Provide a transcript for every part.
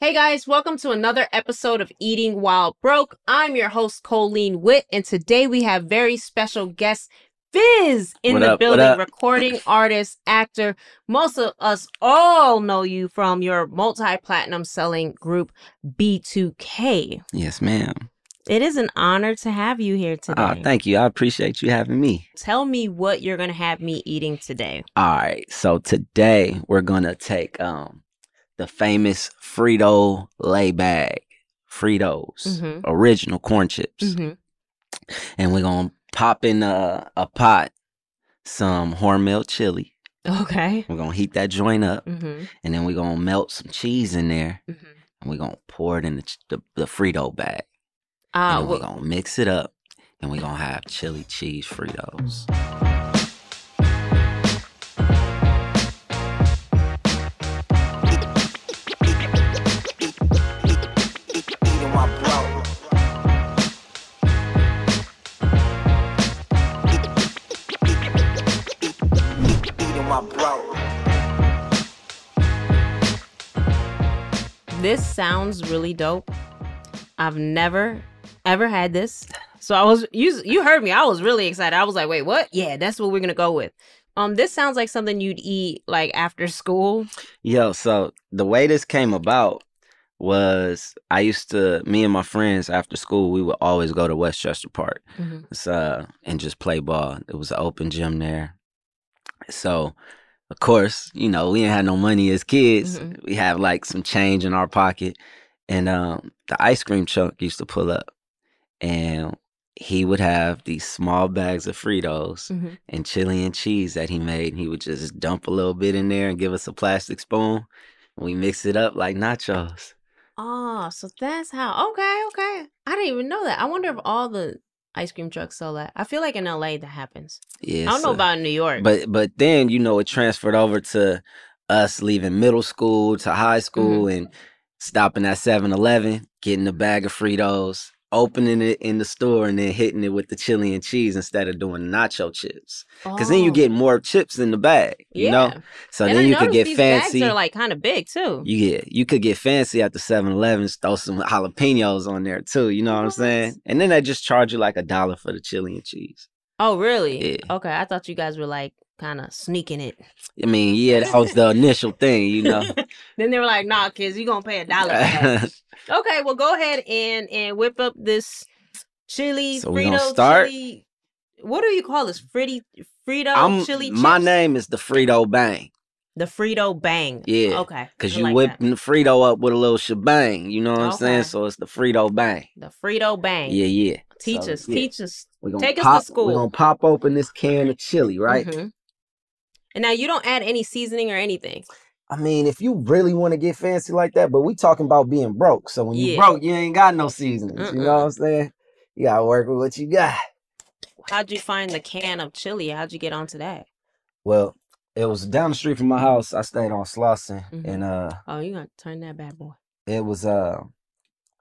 Hey guys, welcome to another episode of Eating While Broke. I'm your host, Colleen Witt, and today we have very special guest Fizz in What the up, building, recording artist, actor. Most of us all know you from your multi-platinum selling group B2K. Yes, ma'am. It is an honor to have you here today. Ah, thank you. I appreciate you having me. Tell me what you're going to have me eating today. All right. So today we're gonna take um the famous Frito lay bag, Fritos, Mhm. original corn chips, Mhm. and we're gonna pop in a, a pot some Hormel chili. Okay. We're gonna heat that joint up, Mm-hmm. and then we're gonna melt some cheese in there, Mhm. and we're gonna pour it in the the, the Frito bag. Ah, and we're well, gonna mix it up, and we're gonna have chili cheese Fritos. This sounds really dope. I've never ever had this. So I was you you heard me. I was really excited. I was like, "Wait, what? Yeah, that's what we're going to go with." Um this sounds like something you'd eat like after school. Yo, so the way this came about was I used to me and my friends after school we would always go to Westchester Park. Mhm. It's, uh, and just play ball. It was an open gym there. So of course, you know, we didn't have no money as kids. Mhm. We have like some change in our pocket. And um the ice cream truck used to pull up and he would have these small bags of Fritos Mhm. and chili and cheese that he made. He would just dump a little bit in there and give us a plastic spoon. And we mix it up like nachos. Oh, so that's how. Okay, okay. I didn't even know that. I wonder if all the ice cream trucks sell that. I feel like in LA that happens. Yeah, I don't know so- about New York. But but then you know it transferred over to us leaving middle school to high school Mm-hmm. and stopping at 7-Eleven, getting a bag of Fritos, opening it in the store and then hitting it with the chili and cheese instead of doing nacho chips. Because then you Oh. get more chips in the bag, you know? So and then I you could get fancy. Bags are like kind of big too. You get you could get fancy at the 7-Eleven, throw some jalapenos on there too. You know what I'm saying? And then they just charge you like a dollar for the chili and cheese. Oh, really? Okay, I thought you guys were like kind of sneaking it. I mean, yeah, that was the initial thing, you know. Then they were like, "Nah, kids, you gonna pay a dollar." Okay, well, go ahead and and whip up this chili So Frito start? chili. What do you call this? Fritty Frito I'm, chili. my name is the Frito Bang. The Frito Bang. Yeah. Okay. Cause you like whipping the Frito up with a little shebang. You know what I'm saying? So it's the Frito Bang. The Frito Bang. Yeah, yeah. Teach So, us. yeah. Teach us. Take pop, us to school. We're gonna pop open this can of chili, right? Mhm. And now you don't add any seasoning or anything. I mean, if you really want to get fancy like that, but we talking about being broke. So when you Yeah. broke, you ain't got no seasonings. You know what I'm saying? You gotta work with what you got. How'd you find the can of chili? How'd you get onto that? Well, it was down the street from my house. I stayed on Slauson, Mhm. and uh, Oh, you gonna turn that bad boy. it was uh,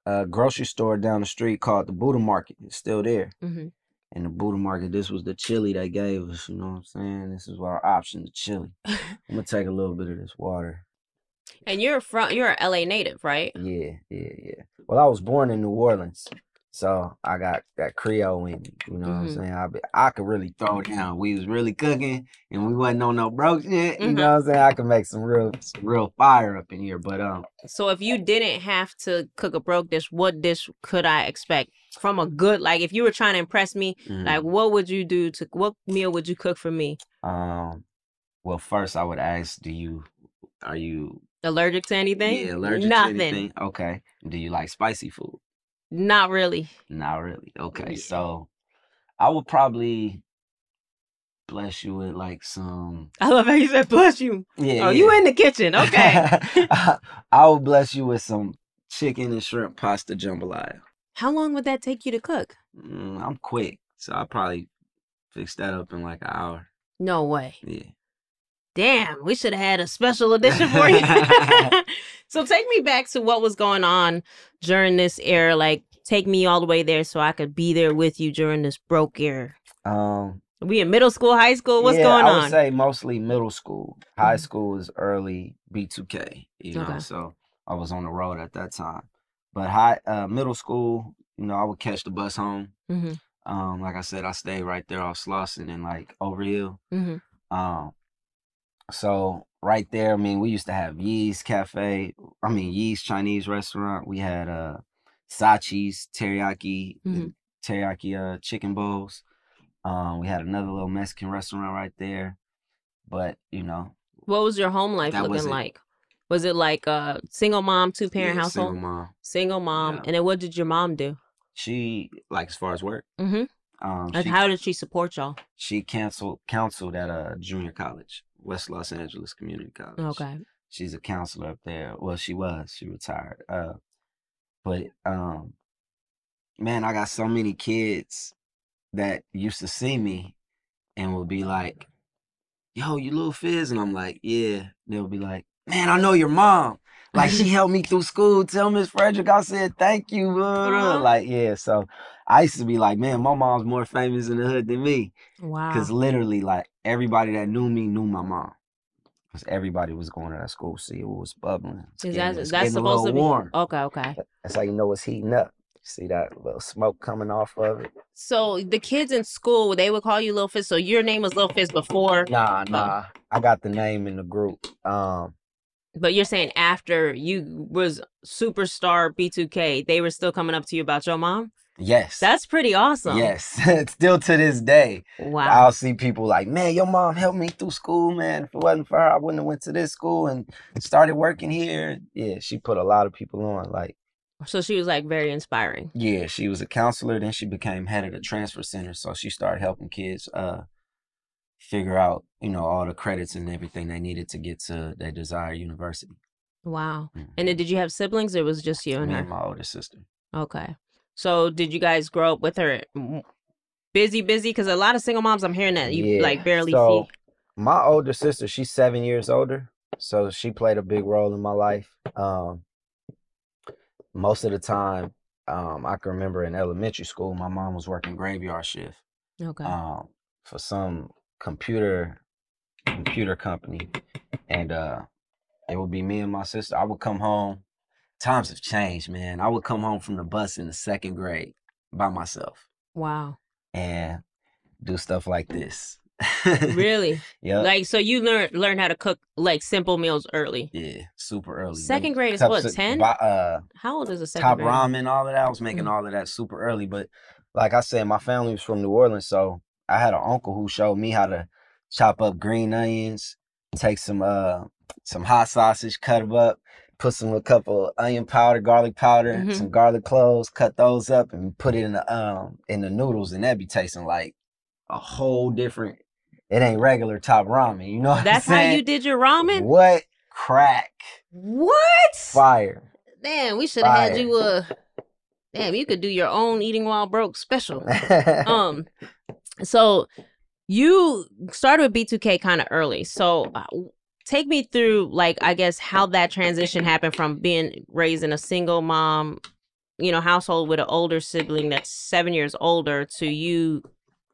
a grocery store down the street called the Buddha Market. It's still there. Mm-hmm. In the Buddha Market, this was the chili they gave us. You know what I'm saying? This is our option, the chili. I'm gonna take a little bit of this water. And you're from you're a LA native, right? Yeah, yeah, yeah. Well, I was born in New Orleans, so I got that Creole in me. You know what I'm Mhm. saying? I be, I could really throw it down. We was really cooking, and we wasn't on no broke shit. You Mhm. know what I'm saying? I could make some real, some real fire up in here. But um, So if you didn't have to cook a broke dish, what dish could I expect from a good like if you were trying to impress me, Mm. like what would you do to what meal would you cook for me? um, well, first I would ask, do you, are you, Allergic to anything? yeah, allergic Nothing. to anything? Okay. Do you like spicy food? Not really. Not really. Okay, Yeah. so I would probably bless you with like some. I love how you said bless you. Yeah. Oh, yeah. you in the kitchen. Okay. I will bless you with some chicken and shrimp pasta jambalaya. How long would that take you to cook? Mm, I'm quick, so I'll probably fix that up in like an hour. No way. Yeah. Damn, we should have had a special edition for you. so take me back to what was going on during this era. Like, take me all the way there so I could be there with you during this broke era. Um. We in middle school, high school. What's yeah, going on? I on? would say mostly middle school. High Mhm. school is early B2K. You know, Okay. so I was on the road at that time. But high, uh, middle school, you know, I would catch the bus home. hmm Um, like I said, I stayed right there off Slauson and like Overhill. hmm Um, so right there, I mean, we used to have Yee's Cafe. I mean, Yee's Chinese restaurant. We had uh Sachi's teriyaki, Mhm. teriyaki uh chicken bowls. Um, we had another little Mexican restaurant right there. But you know, What was your home life was looking like? Was it like a single mom, two parent yeah, household? single mom. Single mom. Yeah. And then what did your mom do? She like as far as work. Mm-hmm. Um, she, how did she support y'all? she canceled counseled at a junior college, West Los Angeles Community College. Okay. she's a counselor up there. Well, she was. She retired. Uh, but um, man, I got so many kids that used to see me and would be like, "Yo, you little Fizz," and I'm like, "Yeah." They'll be like, "Man, I know your mom. Like she helped me through school. Tell Miss Frederick I said thank you." blah, blah." Aw. Like, yeah. So I used to be like, "Man, my mom's more famous in the hood than me." Wow. Because literally, like everybody that knew me knew my mom. Because everybody was going to that school. See, it was bubbling. It's Is getting- that it's that's supposed to be warm. okay? Okay. That's how you know it's heating up. See that little smoke coming off of it? So the kids in school, they would call you Lil Fizz. So your name was Lil Fizz before, Nah, nah. I got the name in the group. Um, but you're saying after you was superstar B2K, they were still coming up to you about your mom. yes. That's pretty awesome. Yes. Still to this day. Wow. I'll see people like, man, your mom helped me through school, man. If it wasn't for her, I wouldn't have went to this school and started working here. Yeah, she put a lot of people on. Like, So she was like very inspiring. Yeah, she was a counselor. Then she became head of the transfer center. So she started helping kids uh figure out, you know, all the credits and everything they needed to get to their desired university. Wow. And then did you have siblings or was it just you and Me her? and my older sister. Okay. So did you guys grow up with her busy, busy? Because a lot of single moms, I'm hearing that you like barely so, see. My older sister, she's seven years older, so she played a big role in my life. Um, most of the time, um, I can remember in elementary school, my mom was working graveyard shift Okay. um, for some computer computer company, and uh, it would be me and my sister. I would come home. Times have changed, man. I would come home from the bus in the second grade by myself wow. and do stuff like this. Really? Yeah. Like so you learn learn how to cook like simple meals early. Yeah, super early. Second grade is what, 10? Uh, How old is a second top grade? ramen, all of that. I was making Mhm. all of that super early. But like I said, my family was from New Orleans, so I had an uncle who showed me how to chop up green onions, take some uh some hot sausage, cut them up, put some a couple onion powder, garlic powder, Mhm. some garlic cloves, cut those up, and put it in the um in the noodles, and that be tasting like a whole different. It ain't regular top ramen, you know. What That's how you did your ramen? What crack? What? Fire. Damn, we should have had you uh Damn, you could do your own eating while broke special. um so you started with B2K kind of early. So uh, take me through like I guess how that transition happened from being raised in a single mom, you know, household with an older sibling that's 7 years older to you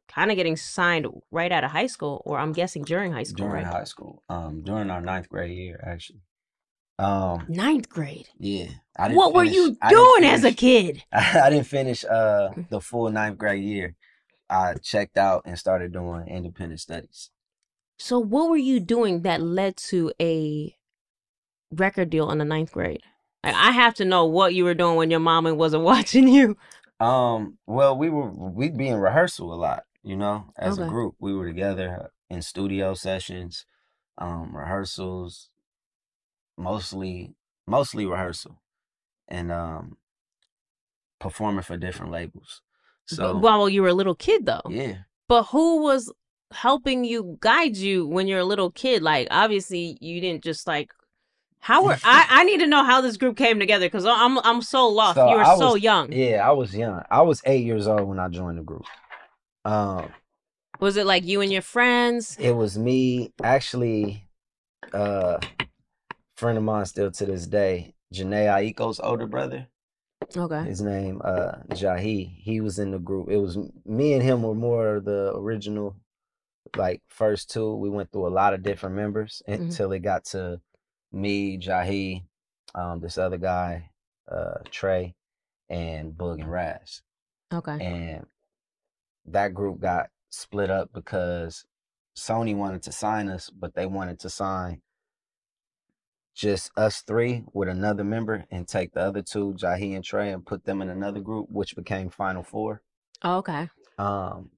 kind of getting signed right out of high school or I'm guessing during high school, during right? high school, um, during our ninth grade year, actually. Um, Ninth grade. yeah. I What were you I doing as a finish- kid? I didn't finish uh the full ninth grade year. I checked out and started doing independent studies. So what were you doing that led to a record deal in the ninth grade? Like, I have to know what you were doing when your mama wasn't watching you. Um, well, we were we'd be in rehearsal a lot, you know, as a group. We were together in studio sessions, um, rehearsals, mostly mostly rehearsal, and um, performing for different labels. So well, you were a little kid though. yeah, But who was helping you guide you when you're a little kid? Like obviously you didn't just like how were I, I need to know how this group came together because I'm I'm so lost. So you were I so young. Yeah, I was young. I was eight years old when I joined the group. Um, Was it like you and your friends? it was me, actually, uh, friend of mine still to this day, Jhené Aiko's older brother. Okay. His name, uh, Jahi. He was in the group. It was me and him were more of the original, like first two. We went through a lot of different members Mhm. until it got to me, Jahi, um, this other guy, uh, Trey, and Boog and Raz. Okay. and that group got split up because Sony wanted to sign us, but they wanted to sign just us three with another member and take the other two, Jahi and Trey, and put them in another group, which became Final Four. Oh, okay. Um,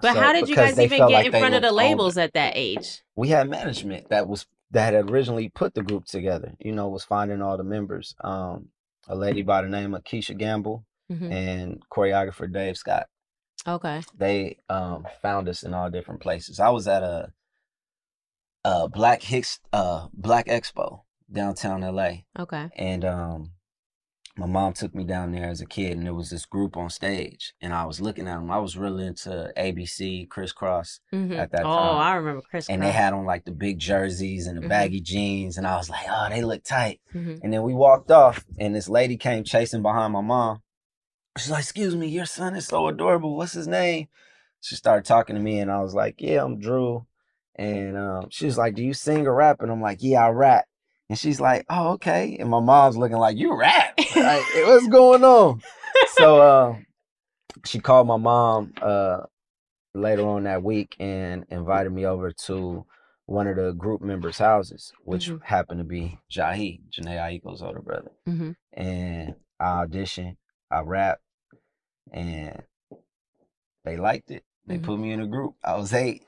But so- how did you guys even get like in front of the labels older. at that age? We had management that was that had originally put the group together. You know, was finding all the members. Um, a lady by the name of Keisha Gamble Mhm. and choreographer Dave Scott. Okay. they um found us in all different places. I was at a a Black Hicks uh Black Expo downtown LA Okay. and um my mom took me down there as a kid and there was this group on stage and I was looking at them. I was really into ABC, Kris Kross Mhm. at that oh, time. Oh, I remember Chris. and they had on like the big jerseys and the Mhm. baggy jeans and I was like, "Oh, they look tight." Mhm. And then we walked off and this lady came chasing behind my mom. She's like, "Excuse me, your son is so adorable. What's his name?" She started talking to me and I was like, "Yeah, I'm Dreux." And um, she was like, "Do you sing or rap?" And I'm like, "Yeah, I rap." And she's like, "Oh, okay." And my mom's looking like, "You rap? like, what's going on?" So uh, she called my mom uh, later on that week and invited me over to one of the group members' houses, which Mhm. happened to be Jahi, Jhené Aiko's older brother. hmm And I auditioned, I rapped, and they liked it. They Mhm. put me in a group. I was eight.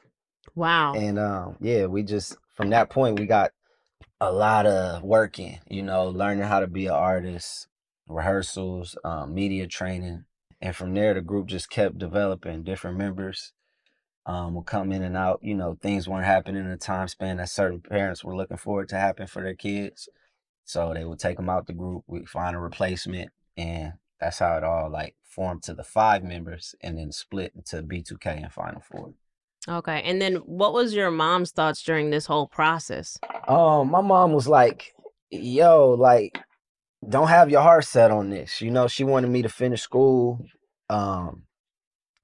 Wow. And um, yeah, we just from that point we got a lot of working, you know, learning how to be an artist, rehearsals, um, media training, and from there the group just kept developing. Different members um, would come in and out. You know, things weren't happening in the time span that certain parents were looking forward to happen for their kids. So they would take them out the group, we find a replacement, and that's how it all like formed to the five members and then split into B2K and Final Four. Okay. And then what was your mom's thoughts during this whole process? Um, my mom was like, yo, like, don't have your heart set on this. You know, she wanted me to finish school, um,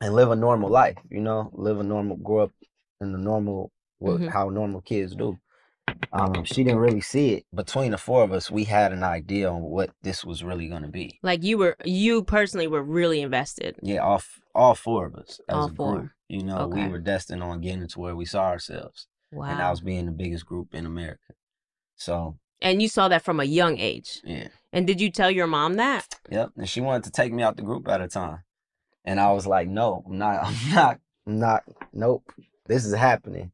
and live a normal life, you know, live a normal grow up in the normal what Mhm. how normal kids do. Um, she didn't really see it. Between the four of us, we had an idea on what this was really gonna be. Like you were, you personally were really invested. Yeah, all f- all four of us as All a four. group. You know, we were destined on getting to where we saw ourselves. And that Wow. was being the biggest group in America. So And you saw that from a young age. yeah. And did you tell your mom that? Yep. And she wanted to take me out the group at a time. And I was like, no, I'm not, I'm not, I'm not, nope. This is happening.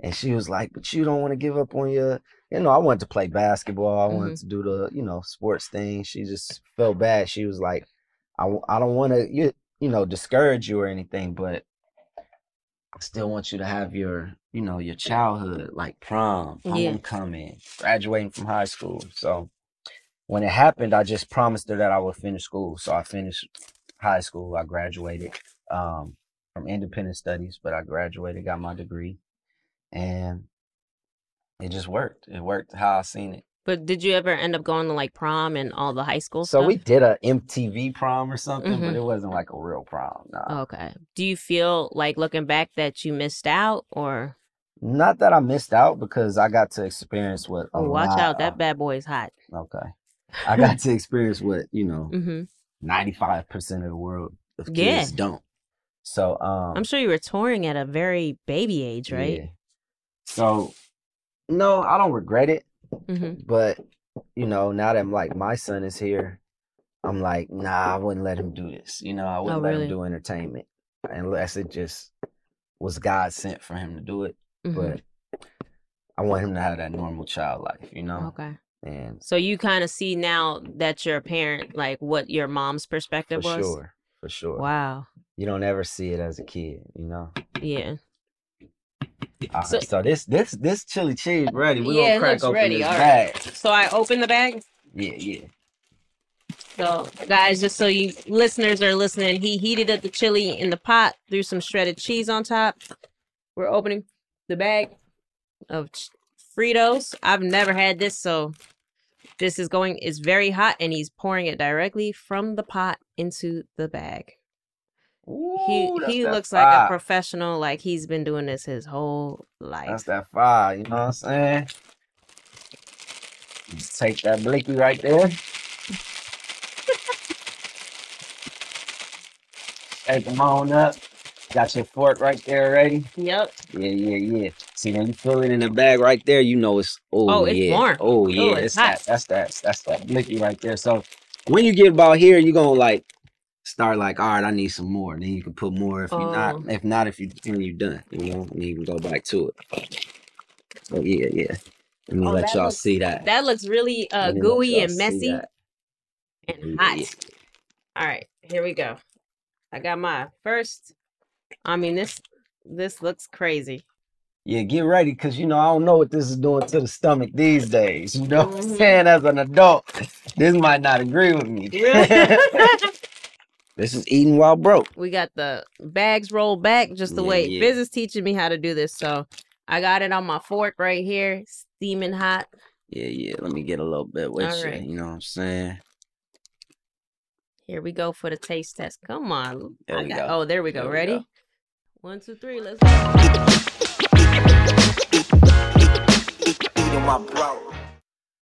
And she was like, but you don't want to give up on your, you know, I wanted to play basketball. I wanted mm-hmm. to do the, you know, sports thing. She just felt bad. She was like, I, I don't want to, you, you know, discourage you or anything, but I still want you to have your, you know, your childhood, like prom, Yeah. homecoming, graduating from high school. So when it happened, I just promised her that I would finish school. So I finished high school. I graduated um, from independent studies, but I graduated, got my degree, and it just worked. It worked how I seen it. But did you ever end up going to like prom and all the high school stuff? So stuff? we did a MTV prom or something, but Mhm. it wasn't like a real prom. Nah. Okay. Do you feel like looking back that you missed out or Not that I missed out because I got to experience what. oh watch lot out that bad boy is hot. Okay. I got to experience what you know. Mhm. Ninety-five percent of the world of Yeah. kids don't. So um, I'm sure you were touring at a very baby age, right? Yeah. So, no, I don't regret it. Mhm. But you know, now that I'm like my son is here, I'm like, nah, I wouldn't let him do this. You know, I wouldn't Oh, let really? him do entertainment unless it just was God sent for him to do it. Mhm. But I want him to have that normal child life. You know. Okay. And So you kind of see now that you're a parent, like what your mom's for perspective was. For sure, for sure. Wow. You don't ever see it as a kid. You know. Yeah. Right, So- so, this this this chili cheese ready. We're yeah, gonna crack open ready. this All right. bag. So I open the bag. Yeah, yeah. So, guys, just so you listeners are listening, he heated up the chili in the pot, threw some shredded cheese on top. We're opening the bag of Fritos. I've never had this, so this is going. It's very hot, and he's pouring it directly from the pot into the bag. He Ooh, he that looks like a professional, like he's been doing this his whole life. That's that fire, you know what I'm saying? Just take that blicky right there. Take them on up. Got your fork right there ready. Yep. Yeah, yeah, yeah. See when you feel it in the bag right there, you know it's oh, Oh, it's yeah. warm. Oh Oh, yeah, it's it's hot. that that's that that's that blicky right there. So when you get about here, you're gonna like start like, all right, I need some more. Then you can put more if you're Oh. not if not if you when you're done, you know, and you can go back to it. So yeah, yeah. Let me Oh, let y'all looks- see that. That looks really uh, Let me let gooey and messy and hot. yeah. All right, here we go. I got my first. I mean this this looks crazy. Yeah, get ready because you know I don't know what this is doing to the stomach these days. You know what I'm saying? As an adult, this might not agree with me. this is eating while broke. we got the bags rolled back just the Yeah, way yeah. Fizz is teaching me how to do this. So I got it on my fork right here, steaming hot. Yeah, yeah. Let me get a little bit with All you. right. You know what I'm saying? Here we go for the taste test. Come on. There I we got- go. Oh, there we go. There we Ready? go. One, two, three. Let's go.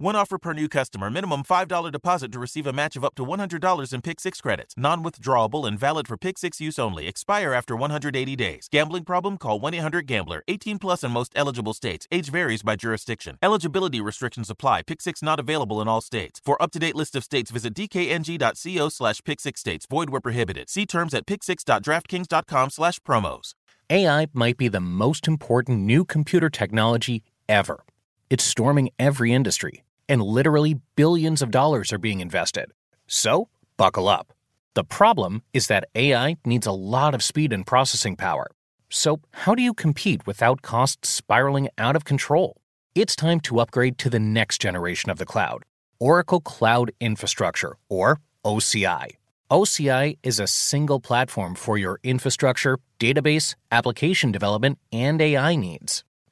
One offer per new customer. Minimum $5 deposit to receive a match of up to $100 in Pick 6 credits. Non withdrawable and valid for Pick 6 use only. Expire after 180 days. Gambling problem? Call 1 800 Gambler. 18 plus in most eligible states. Age varies by jurisdiction. Eligibility restrictions apply. Pick 6 not available in all states. For up to date list of states, visit dkng.co slash pick 6 states. Void where prohibited. See terms at pick6.draftkings.com slash promos. AI might be the most important new computer technology ever. It's storming every industry and literally billions of dollars are being invested. So, buckle up. The problem is that AI needs a lot of speed and processing power. So, how do you compete without costs spiraling out of control? It's time to upgrade to the next generation of the cloud Oracle Cloud Infrastructure, or OCI. OCI is a single platform for your infrastructure, database, application development, and AI needs.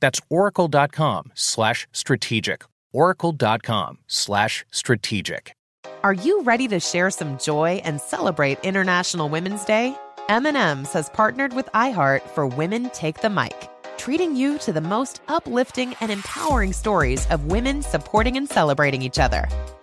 That's oracle.com slash strategic. Oracle.com slash strategic. Are you ready to share some joy and celebrate International Women's Day? M&M's has partnered with iHeart for Women Take the Mic, treating you to the most uplifting and empowering stories of women supporting and celebrating each other.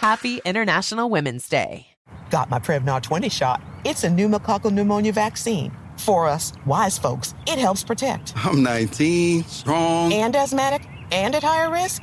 Happy International Women's Day. Got my Prevnar 20 shot. It's a pneumococcal pneumonia vaccine. For us, wise folks, it helps protect. I'm 19, strong, and asthmatic, and at higher risk.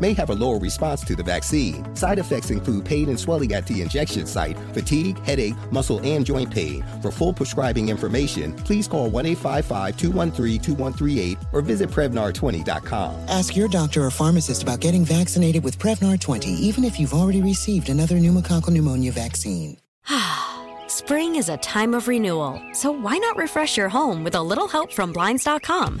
may have a lower response to the vaccine. Side effects include pain and swelling at the injection site, fatigue, headache, muscle, and joint pain. For full prescribing information, please call 1 855 213 2138 or visit Prevnar20.com. Ask your doctor or pharmacist about getting vaccinated with Prevnar 20, even if you've already received another pneumococcal pneumonia vaccine. Spring is a time of renewal, so why not refresh your home with a little help from Blinds.com?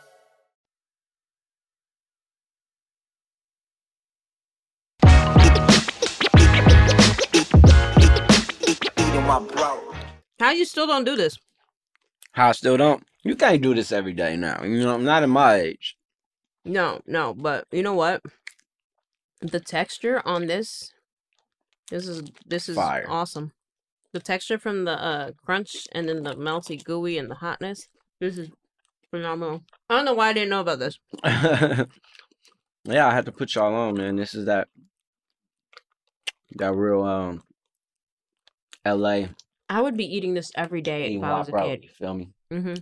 My bro. How you still don't do this? How I still don't? You can't do this every day now. You know, I'm not in my age. No, no, but you know what? The texture on this, this is this is Fire. awesome. The texture from the uh crunch and then the melty gooey and the hotness. This is phenomenal. I don't know why I didn't know about this. yeah, I had to put y'all on, man. This is that that real um LA I would be eating this every day eating if I was a kid. You feel me? Mm-hmm.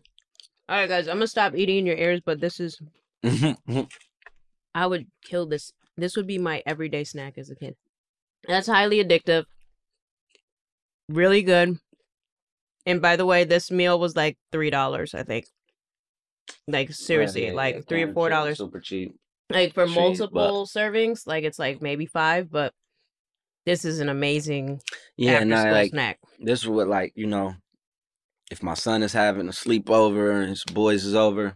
All right, guys, I'm gonna stop eating in your ears, but this is I would kill this. This would be my everyday snack as a kid. That's highly addictive. Really good. And by the way, this meal was like three dollars, I think. Like seriously, Yeah, like yeah, three or four dollars. Super cheap. Like for but- multiple servings, like it's like maybe five, but this is an amazing Yeah, after and I school like snack. this is what like you know, if my son is having a sleepover and his boys is over,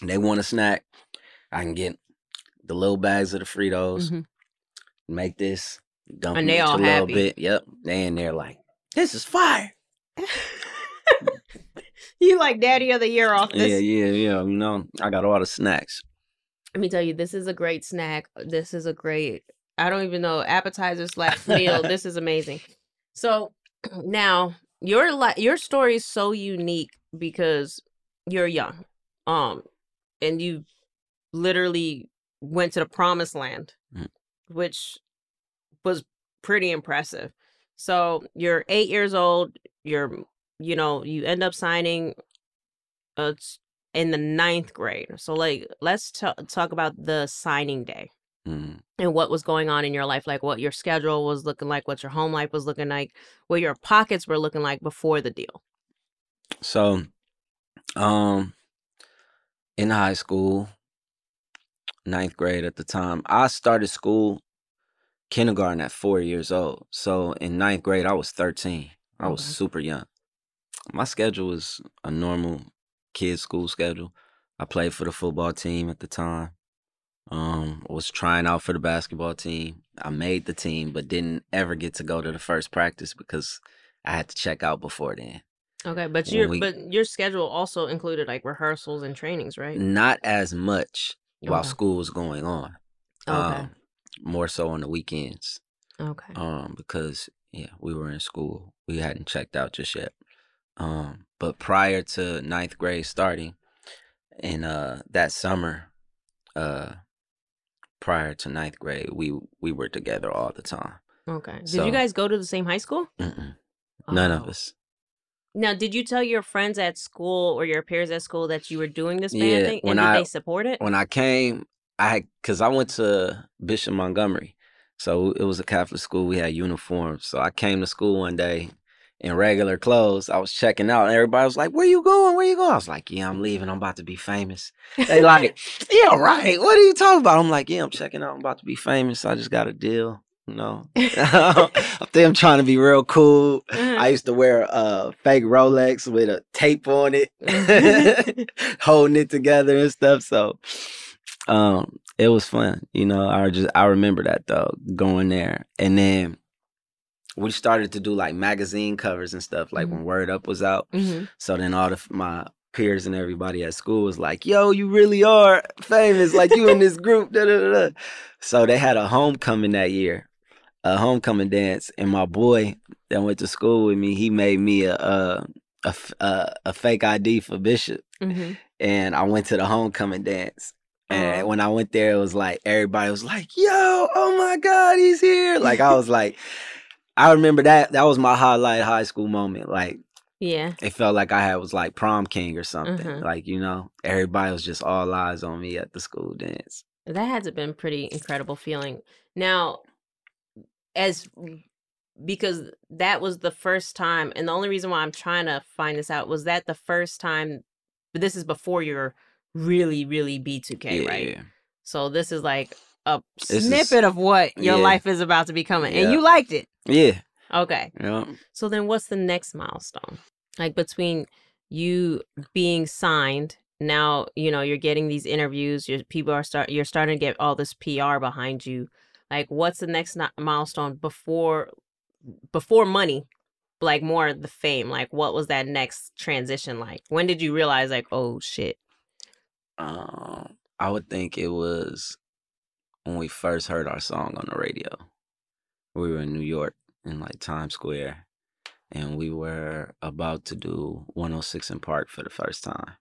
and they want a snack, I can get the little bags of the Fritos, Mhm. make this, dump And they into all a little happy. bit. Yep, And they in there like this is fire. You like daddy of the year off this. Yeah, yeah, yeah. You know, I got all the snacks. Let me tell you, this is a great snack. This is a great, I don't even know, appetizer slash meal. this is amazing. So now your li- your story is so unique because you're young, um, and you literally went to the promised land, Mm. which was pretty impressive. So you're eight years old. You're, you know, you end up signing uh, in the ninth grade. So, like, let's t- talk about the signing day Mm. and what was going on in your life, like what your schedule was looking like, what your home life was looking like, what your pockets were looking like before the deal. So, um, in high school, ninth grade at the time, I started school kindergarten at four years old. So in ninth grade, I was 13. I was Okay. super young. My schedule was a normal kid school schedule. I played for the football team at the time. Um, was trying out for the basketball team. I made the team, but didn't ever get to go to the first practice because I had to check out before then. Okay, but When your we- but your schedule also included like rehearsals and trainings, right? Not as much while school was going on. Okay. Um, more so on the weekends. Okay. Um, because yeah, we were in school. We hadn't checked out just yet. Um, but prior to ninth grade starting, in uh that summer, uh, prior to ninth grade, we we were together all the time. Okay. Did So- you guys go to the same high school? Mm-mm. None of Oh. us. Now, did you tell your friends at school or your peers at school that you were doing this band Yeah, thing, and when did I- they support it? When I came, I had because I went to Bishop Montgomery, so it was a Catholic school. We had uniforms, so I came to school one day in regular clothes. I was checking out, and everybody was like, "Where you going? Where you going?" I was like, "Yeah, I'm leaving. I'm about to be famous." They like, "Yeah, right. What are you talking about?" I'm like, "Yeah, I'm checking out. I'm about to be famous. I just got a deal." You know, I think I'm trying to be real cool. Uh-huh. I used to wear a fake Rolex with a tape on it, holding it together and stuff. So, um, it was fun. You know, I just I remember that though, going there, and then we started to do like magazine covers and stuff, like when Word Up was out. Mhm. So then all the my peers and everybody at school was like, "Yo, you really are famous! Like you in this group." Da, da, da. So they had a homecoming that year, a homecoming dance, and my boy that went to school with me, he made me a a a fake ID for Bishop, Mhm. and I went to the homecoming dance. And when I went there, it was like everybody was like, "Yo, oh my God, he's here!" Like I was like, I remember that that was my highlight high school moment. Like Yeah. it felt like I had was like prom king or something. Mhm. Like you know, everybody was just all eyes on me at the school dance. That has been pretty incredible feeling. Now, as because that was the first time, and the only reason why I'm trying to find this out was that the first time. But this is before you're really, really B2K, right? Yeah. So this is like a This is- snippet of what your yeah. life is about to become, and you liked it. Yeah. Okay. Yeah. So then what's the next milestone? Like between you being signed, now, you know, you're getting these interviews, your people are start you're starting to get all this PR behind you. Like what's the next milestone before before money? like more the fame? Like, what was that next transition like? When did you realize, like, oh shit? Um, I would think it was when we first heard our song on the radio. We were in New York in like Times Square, and we were about to do 106 & Park for the first time.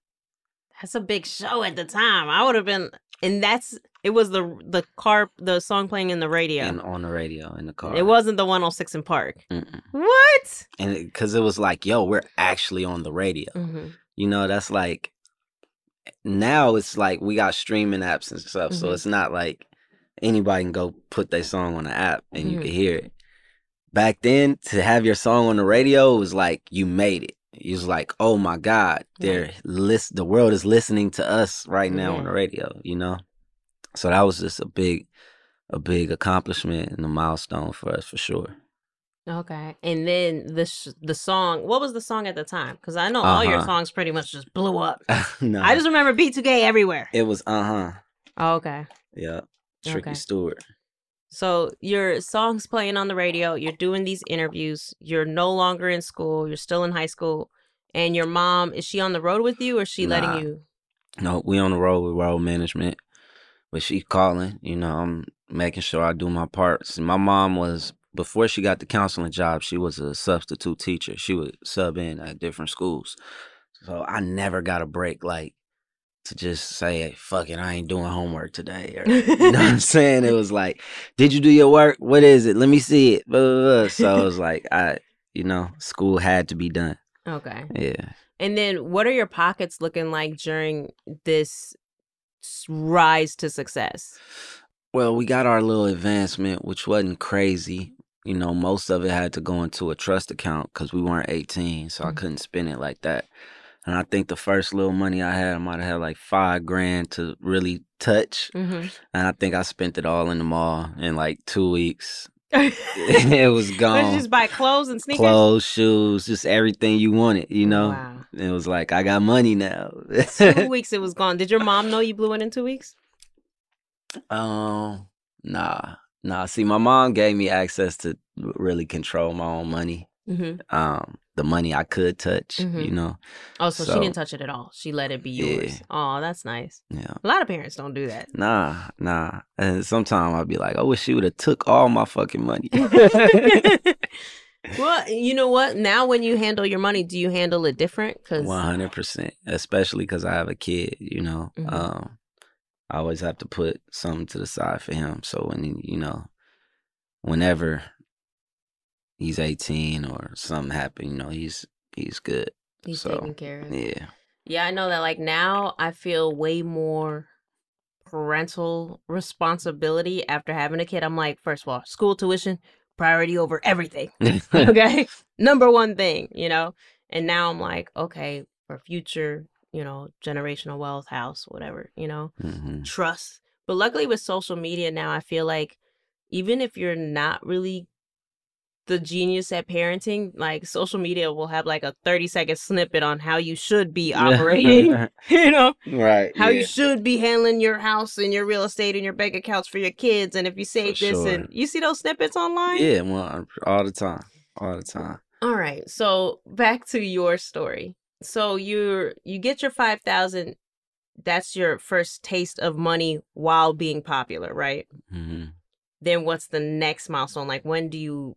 That's a big show at the time. I would have been, and that's it was the the car the song playing in the radio and on the radio in the car. It wasn't the 106 & Park. Mm-mm. What? And because it, it, was like, yo, we're actually on the radio. Mm-hmm. You know, that's like now it's like we got streaming apps and stuff, mm-hmm. so it's not like anybody can go put their song on the app and mm-hmm. you can hear it. Back then, to have your song on the radio was like you made it. It was like, oh my God, they're list the world is listening to us right now on the radio, you know? So that was just a big a big accomplishment and a milestone for us for sure. Okay, and then the sh- the song. What was the song at the time? Because I know uh-huh. all your uh-huh. songs pretty much just blew up. no. I just remember B2K everywhere. It was uh huh. Oh, okay. Yeah, Tricky okay. Stewart. So your songs playing on the radio. You're doing these interviews. You're no longer in school. You're still in high school. And your mom is she on the road with you, or is she nah. letting you? No, we on the road with road management, but she calling. You know, I'm making sure I do my parts. My mom was before she got the counseling job, she was a substitute teacher. She would sub in at different schools. So I never got a break like to just say, fuck it, I ain't doing homework today. Or, you know what I'm saying? It was like, did you do your work? What is it? Let me see it. Blah, blah, blah. So it was like, I, you know, school had to be done. Okay. Yeah. And then what are your pockets looking like during this rise to success? Well, we got our little advancement, which wasn't crazy you know, most of it had to go into a trust account because we weren't 18, so mm-hmm. I couldn't spend it like that. And I think the first little money I had, I might have had like five grand to really touch. Mm-hmm. And I think I spent it all in the mall in like two weeks. it was gone. just buy clothes and sneakers? Clothes, shoes, just everything you wanted, you know? Wow. It was like, I got money now. two weeks it was gone. Did your mom know you blew it in two weeks? Um, nah. Nah, see, my mom gave me access to really control my own money. Mm-hmm. Um, the money I could touch, mm-hmm. you know. Oh, so, so, she didn't touch it at all. She let it be yours. Yeah. Oh, that's nice. Yeah. A lot of parents don't do that. Nah, nah. And sometimes I'd be like, I wish she would have took all my fucking money. well, you know what? Now, when you handle your money, do you handle it different? Cause one hundred percent, especially because I have a kid. You know, mm-hmm. um, I always have to put something to the side for him. So when you know, whenever he's eighteen or something happen, you know, he's he's good. He's so, taken care of. Yeah. Yeah, I know that. Like now, I feel way more parental responsibility after having a kid. I'm like, first of all, school tuition priority over everything. okay, number one thing, you know. And now I'm like, okay, for future you know, generational wealth, house, whatever, you know, mm-hmm. trust. But luckily with social media now, I feel like even if you're not really the genius at parenting, like social media will have like a 30 second snippet on how you should be operating, you know, right? How yeah. you should be handling your house and your real estate and your bank accounts for your kids. And if you save for this sure. and you see those snippets online? Yeah, well, all the time, all the time. All right. So back to your story so you're you get your 5000 that's your first taste of money while being popular right mm-hmm. then what's the next milestone like when do you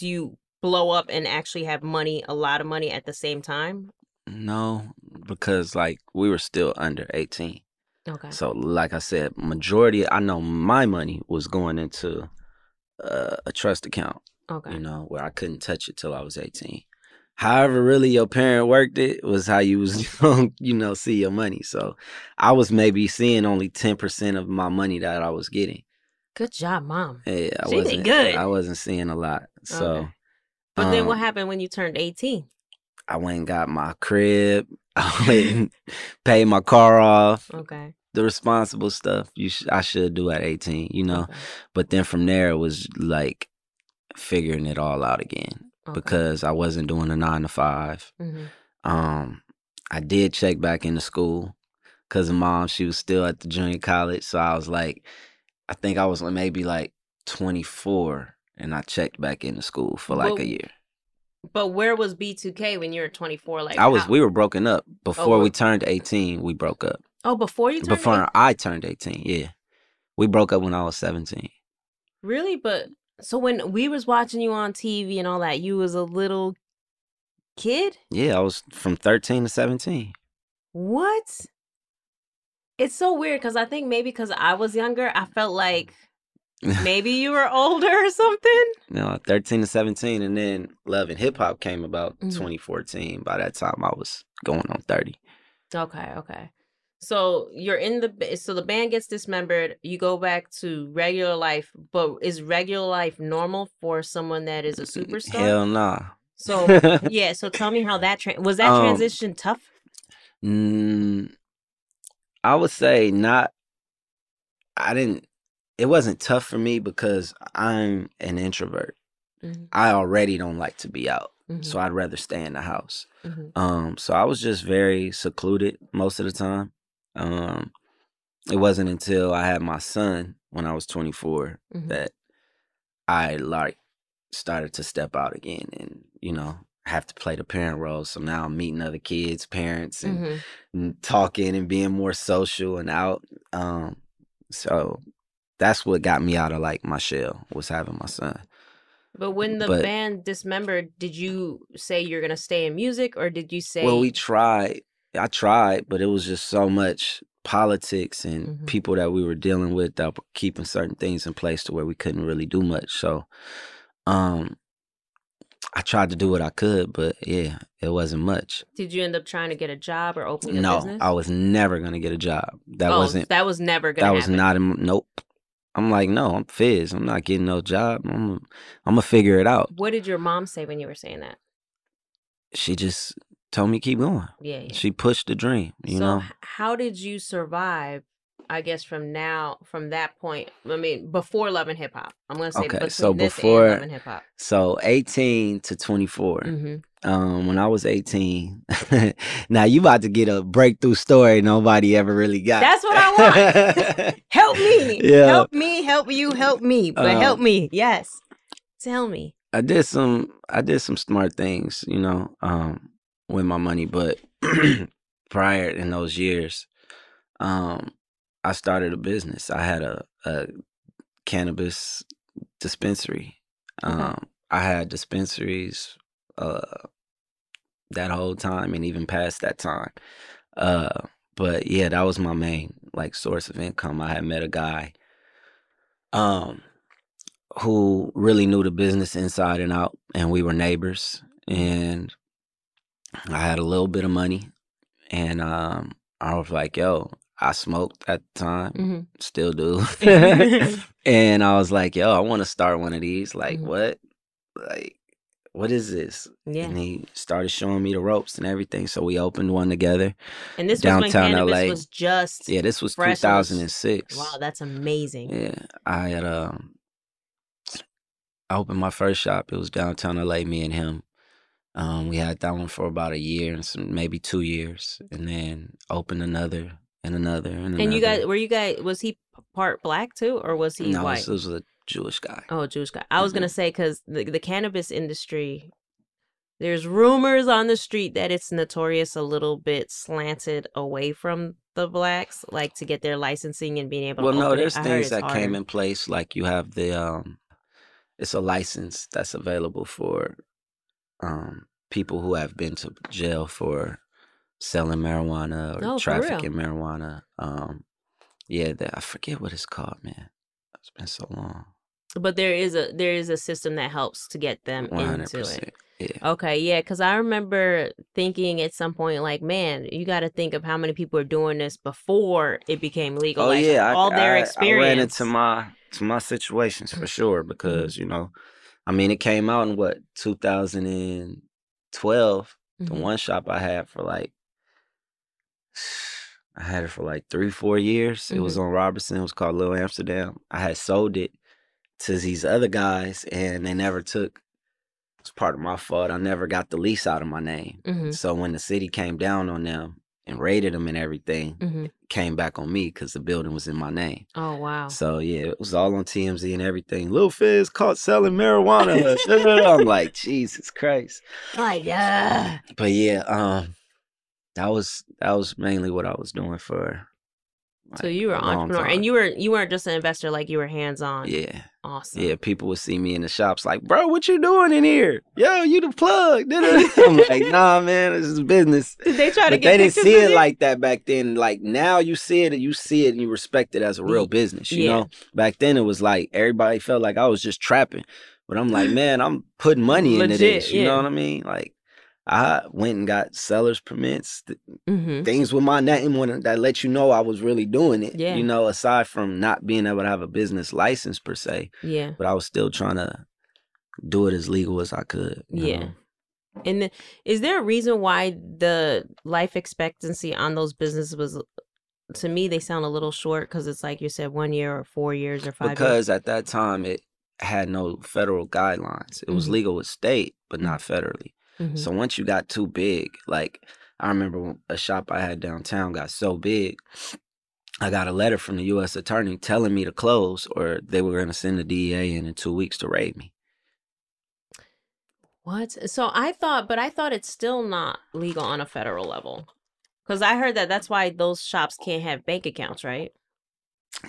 do you blow up and actually have money a lot of money at the same time? No because like we were still under 18 okay. So like i said majority i know my money was going into uh, a trust account okay. you know where i couldn't touch it till i was 18 however really your parent worked it was how you was you know see your money. So i was maybe seeing only 10% of my money that i was getting good job mom yeah i she wasn't good i wasn't seeing a lot so okay. but um, then what um happened when you turned 18 i went and got my crib i went and paid my car off okay the responsible stuff you sh- i should do at 18 you know okay. but then from there it was like figuring it all out again okay. because I wasn't doing a nine to 5 mm-hmm. Um, I did check back into school because mom. She was still at the junior college, so I was like, I think I was maybe like 24, and I checked back into school for like but, a year. But where was B2K when you were 24? Like I was. how- We were broken up oh, before what- we turned eighteen. We broke up Oh, before you turned before 18? I turned eighteen. Yeah, we broke up when I was seventeen. Really? But so when we was watching you on TV and all that, you was a little kid? Yeah, I was from thirteen to seventeen. What? It's so weird because I think maybe because I was younger, I felt like maybe you were older or something. No, 13 to 17. And then Love and Hip Hop came about Mhm. 2014. By that time, I was going on 30. Okay, okay. So you're in the so the band gets dismembered. You go back to regular life, but is regular life normal for someone that is a superstar? Hell nah. So yeah, so tell me how that tra- was that Um, transition tough? Mm, I would say not. I didn't. It wasn't tough for me because I'm an introvert. Mhm. I already don't like to be out, Mhm. so I'd rather stay in the house. Mhm. Um, so I was just very secluded most of the time. Um, it wasn't until I had my son when I was 24 Mhm. that I like started to step out again and you know have to play the parent role. So now I'm meeting other kids, parents, and, Mhm. and talking and being more social and out. Um, so that's what got me out of like my shell was having my son. But when the but- band dismembered, did you say you're gonna stay in music, or did you say? Well, we tried. I tried, but it was just so much politics and Mhm. people that we were dealing with that were keeping certain things in place to where we couldn't really do much. So, um, I tried to do what I could, but yeah, it wasn't much. Did you end up trying to get a job or open No, business? I was never gonna get a job. That Oh, wasn't. That was never gonna. That was not. In, nope. I'm like, no, I'm Fizz. I'm not getting no job. I'm. I'm gonna figure it out. What did your mom say when you were saying that? She just told me keep going. Yeah, yeah. She pushed the dream. You so know. how did you survive? I guess from now, from that point. I mean, before Love and Hip Hop. I'm gonna say Okay, so before, Love and Hip Hop. so 18 to 24. Mhm. Um, when I was 18, now you about to get a breakthrough story nobody ever really got. That's what I want. help me. Yeah. Help me. Help you. Help me. But help Um, me. Yes. Tell me. I did some, I did some smart things, you know, um, with my money, but prior in those years, um, I started a business. I had a, a cannabis dispensary. Um, I had dispensaries uh, that whole time and even past that time. Uh, but yeah, that was my main like source of income. I had met a guy um who really knew the business inside and out and we were neighbors and I had a little bit of money and um I was like, yo, I smoked at the time, Mhm. still do. and I was like, yo, I want to start one of these. Like, Mhm. what? Like, what is this? Yeah. And he started showing me the ropes and everything. So we opened one together. And this was downtown cannabis LA. was just Yeah, this was fresh 2006. Wow, that's amazing. Yeah, I had um, I opened my first shop. It was downtown LA. Me and him. Um, we had that one for about a year and some maybe two years, and then opened another and another and another. And you guys, were you guys? Was he part black too, or was he no, white? this was a Jewish guy. Oh, Jewish guy. I was Mm-hmm. gonna say because the the cannabis industry, there's rumors on the street that it's notorious a little bit slanted away from the blacks, like to get their licensing and being able. Well, to no, open it. there's things that came in place. Like you have the um, it's a license that's available for um people who have been to jail for selling marijuana or Oh, trafficking marijuana. Um, yeah, that I forget what it's called, man. It's been so long. But there is a there is a system that helps to get them One hundred into it. Yeah. Okay, yeah, because I remember thinking at some point, like, man, you got to think of how many people are doing this before it became legal. Oh like, yeah, I, all their I- experience. I ran into my to my situations for sure because you know, I mean, it came out in what 2012. The Mhm. one shop I had for like, I had it for like three, four years. It was Mm-hmm. on Robertson. It was called Little Amsterdam. I had sold it to these other guys, and they never took. It's part of my fault. I never got the lease out of my name. Mhm. So when the city came down on them and raided them and everything hmm came back on me because the building was in my name. Oh wow. So yeah, it was all on TMZ and everything. Lil Fizz caught selling marijuana. I'm like, Jesus Christ. Like yeah. But yeah, um, that was that was mainly what I was doing for. So you were an entrepreneur, time. and you were you weren't just an investor. Like you were hands on. Yeah. Awesome. Yeah, people would see me in the shops like, bro, what you doing in here? Yo, you the plug. I'm like, nah, man, this is business. Did they try to get they didn't see it like that back then. Like now you see it and you see it and you respect it as a real business, you Yeah. know? Back then it was like everybody felt like I was just trapping. But I'm like, man, I'm putting money into this. You yeah. know what I mean? Like I went and got seller's permits, th- Mhm. things with my name when that let you know I was really doing it. Yeah. You know, aside from not being able to have a business license per se. Yeah. But I was still trying to do it as legal as I could. Yeah. know? And the, is there a reason why the life expectancy on those businesses was? To me, they sound a little short because it's like you said, one year or four years or five. years. because at that time it had no federal guidelines. It was Mhm. legal with state, but not federally. Mhm. So once you got too big, like I remember a shop I had downtown got so big, I got a letter from the U.S. attorney telling me to close, or they were going to send the DEA in in two weeks to raid me. What? So I thought, but I thought it's still not legal on a federal level. Because I heard that that's why those shops can't have bank accounts, right?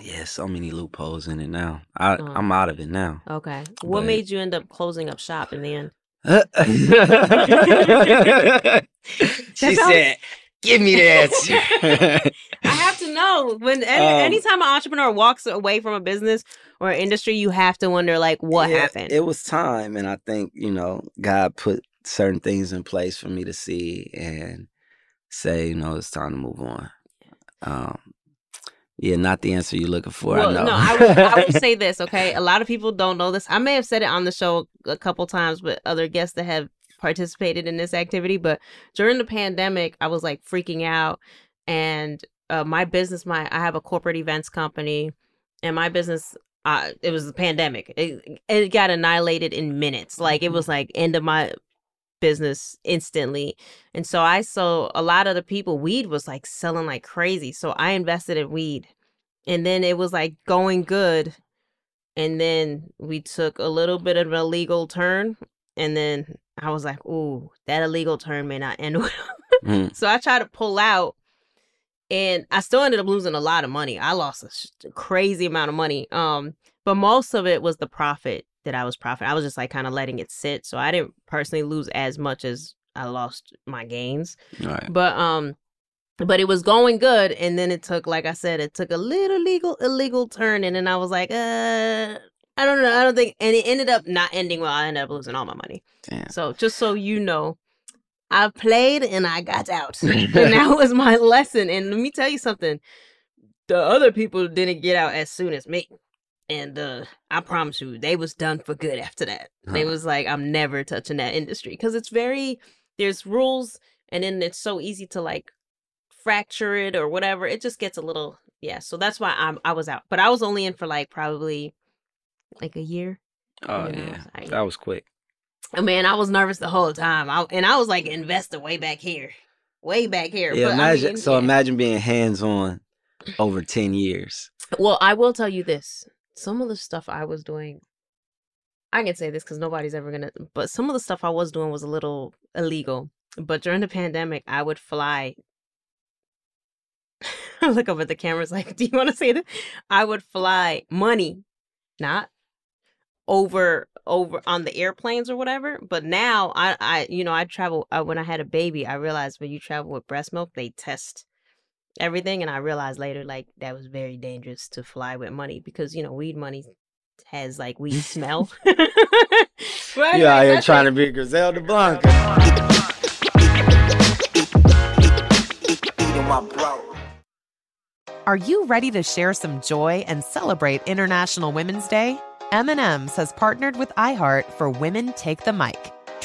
Yeah, so many loopholes in it now. I, Oh. I'm out of it now. Okay. What But- made you end up closing up shop in the end? she said, "Give me the answer." I have to know when any, Um, anytime an entrepreneur walks away from a business or industry, you have to wonder like what happened. It was time, and I think you know God put certain things in place for me to see and say, you know, it's time to move on. Um, yeah, not the answer you're looking for. well, I know. no, I will, I say this, okay? A lot of people don't know this. I may have said it on the show a couple times with other guests that have participated in this activity, but during the pandemic, I was like freaking out, and uh, my business, my I have a corporate events company, and my business. Uh, it was the pandemic. It, it got annihilated in minutes. Like it was like end of my business instantly. And so I saw a lot of the people, weed was like selling like crazy. So I invested in weed. And then it was like going good. And then we took a little bit of an illegal turn. And then I was like, ooh, that illegal turn may not end well. Mm. So I tried to pull out. And I still ended up losing a lot of money. I lost a crazy amount of money. Um, but most of it was the profit that I was profit. I was just like kind of letting it sit. So I didn't personally lose as much as I lost my gains. Right. But um but it was going good and then it took like I said it took a little legal illegal turn and then I was like uh I don't know. I don't think and it ended up not ending well. I ended up losing all my money. Damn. So just so you know, I played and I got out. and that was my lesson. And let me tell you something. The other people didn't get out as soon as me. And uh I promise you, they was done for good after that. They was like, I'm never touching that industry. Because it's very there's rules and then it's so easy to like fracture it or whatever. It just gets a little yeah. So that's why I'm I was out. But I was only in for like probably like a year. Oh I yeah, was that was quick. Oh, Man, I was nervous the whole time. I, and I was like investor way back here. Way back here. Yeah, But, I imagine. mean, so yeah. imagine being hands on over ten years. Well, I will tell you this. Some of the stuff I was doing, I can say this because nobody's ever gonna. But some of the stuff I was doing was a little illegal. But during the pandemic, I would fly. I look up at the cameras like, "Do you want to say that?" I would fly money, not over over on the airplanes or whatever. But now I I you know I travel uh, when I had a baby. I realized when you travel with breast milk, they test everything and i realized later like that was very dangerous to fly with money because you know weed money has like weed smell right You out here trying to be Griselda Blanco. Are you ready to share some joy and celebrate International Women's Day? M&M's has partnered with iHeart for Women Take the Mic,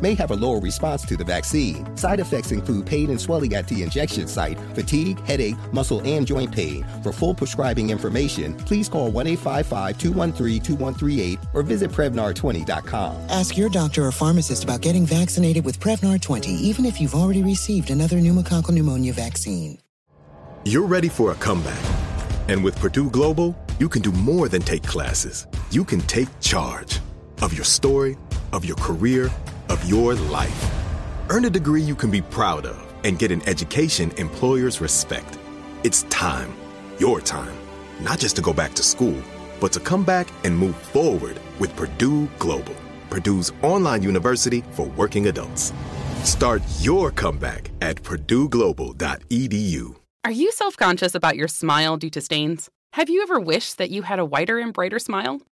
may have a lower response to the vaccine. Side effects include pain and swelling at the injection site, fatigue, headache, muscle, and joint pain. For full prescribing information, please call 1 855 213 2138 or visit Prevnar20.com. Ask your doctor or pharmacist about getting vaccinated with Prevnar 20, even if you've already received another pneumococcal pneumonia vaccine. You're ready for a comeback. And with Purdue Global, you can do more than take classes. You can take charge of your story, of your career, of your life. Earn a degree you can be proud of and get an education employers respect. It's time, your time, not just to go back to school, but to come back and move forward with Purdue Global, Purdue's online university for working adults. Start your comeback at purdueglobal.edu. Are you self conscious about your smile due to stains? Have you ever wished that you had a whiter and brighter smile?